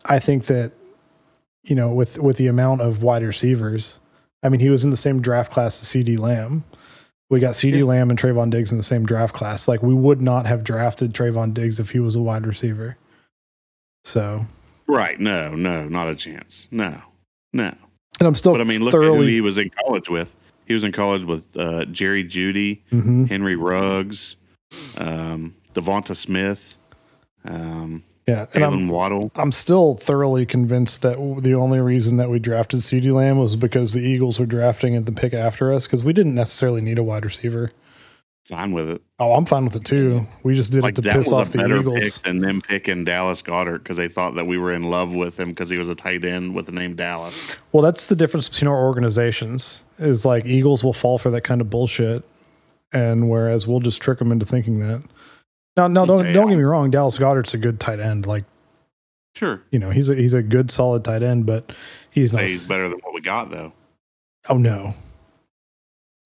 I think that you know, with with the amount of wide receivers, I mean, he was in the same draft class as CeeDee Lamb. We got CeeDee Yeah. Lamb and Trevon Diggs in the same draft class. Like we would not have drafted Trevon Diggs if he was a wide receiver. So, Right. No, no, not a chance. No, no. and I'm still But I mean, look at who he was in college with. He was in college with uh, Jerry Jeudy, Mhm. Henry Ruggs, um, DeVonta Smith, um, Yeah, and I'm, Waddle. I'm still thoroughly convinced that the only reason that we drafted CeeDee Lamb was because the Eagles were drafting at the pick after us because we didn't necessarily need a wide receiver. Fine with it. Oh, I'm fine with it too. We just did Like it to piss off the Eagles. pick than them picking Dallas Goedert because they thought that we were in love with him because he was a tight end with the name Dallas. Well, that's the difference between our organizations. Is like Eagles will fall for that kind of bullshit, and whereas we'll just trick them into thinking that. Now, no, don't Yeah. don't get me wrong. Dallas Goedert's a good tight end. Like Sure, you know, he's a he's a good solid tight end, but he's not. he's better than what we got though. Oh no,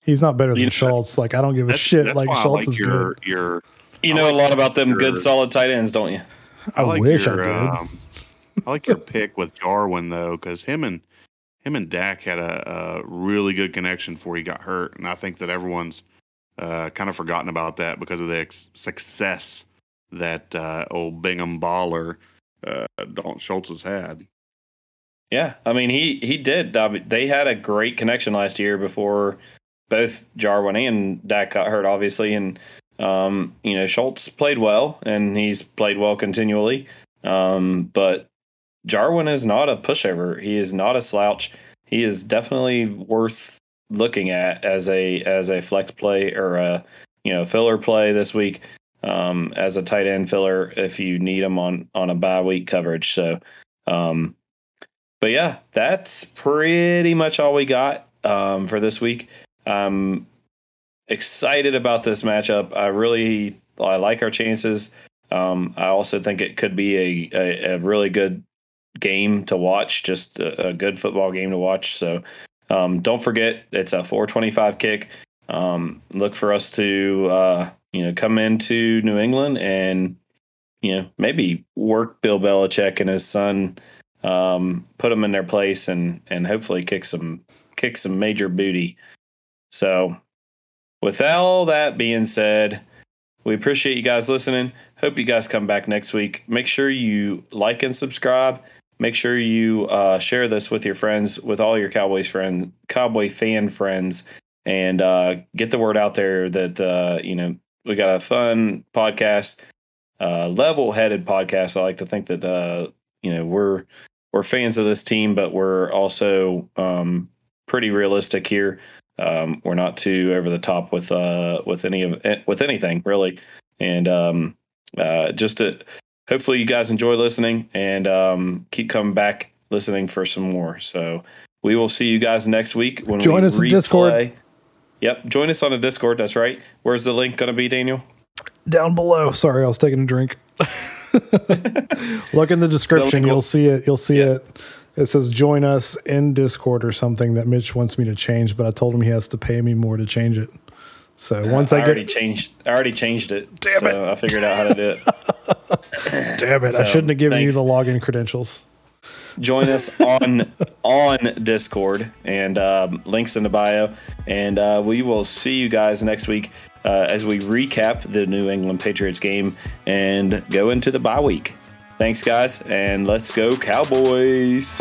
he's not better You than know, Schultz. Like I don't give a That's, shit. that's Like why I Schultz like is your good. your. You I know like a lot about them your- good solid tight ends, don't you? I, like wish your, I did. Um, I like your pick with Jarwin though, because him and him and Dak had a, a really good connection before he got hurt, and I think that everyone's uh, kind of forgotten about that because of the ex- success that uh, old Bingham baller uh, Dalton Schultz has had. Yeah, I mean he he did. They had a great connection last year before both Jarwin and Dak got hurt, obviously, and um, you know Schultz played well and he's played well continually. Um, but Jarwin is not a pushover. He is not a slouch. He is definitely worth looking at as a as a flex play or a you know filler play this week um, as a tight end filler if you need them on on a bye week coverage. So. Um, but yeah, that's pretty much all we got um, for this week. I'm excited about this matchup. I really I like our chances. Um, I also think it could be a, a, a really good game to watch, just a, a good football game to watch. So um, don't forget, it's a 425 kick. Um, look for us to uh, you know come into New England and you know maybe work Bill Belichick and his son um, put them in their place and and hopefully kick some kick some major booty. So, with all that being said, we appreciate you guys listening. Hope you guys come back next week. Make sure you like and subscribe. Make sure you uh, share this with your friends, with all your Cowboys friend, Cowboy fan friends, and uh, get the word out there that uh, you know we got a fun podcast, uh, level-headed podcast. I like to think that uh, you know we're we're fans of this team, but we're also um, pretty realistic here. Um, we're not too over the top with uh, with any of with anything really, and um, just to hopefully you guys enjoy listening and um, keep coming back listening for some more. So we will see you guys next week when we Join we us in Discord. replay- Yep, join us on the Discord. That's right. Where's the link going to be, Daniel? Down below. Sorry, I was taking a drink. Look in the description. will- You'll see it. You'll see Yeah. it. It says join us in Discord or something that Mitch wants me to change, but I told him he has to pay me more to change it. So once I, I already get, changed. I already changed it. Damn so it. I figured out how to do it. damn it, I shouldn't have given thanks. you the login credentials. join us on on Discord and um, links in the bio. And uh, we will see you guys next week uh, as we recap the New England Patriots game and go into the bye week. Thanks, guys, and let's go Cowboys.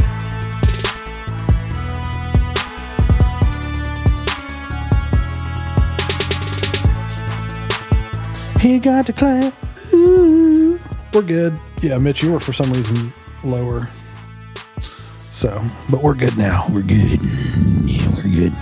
He got to clap. Ooh. We're good. Yeah, Mitch, you were for some reason lower. So, but we're good now. We're good. Yeah, we're good.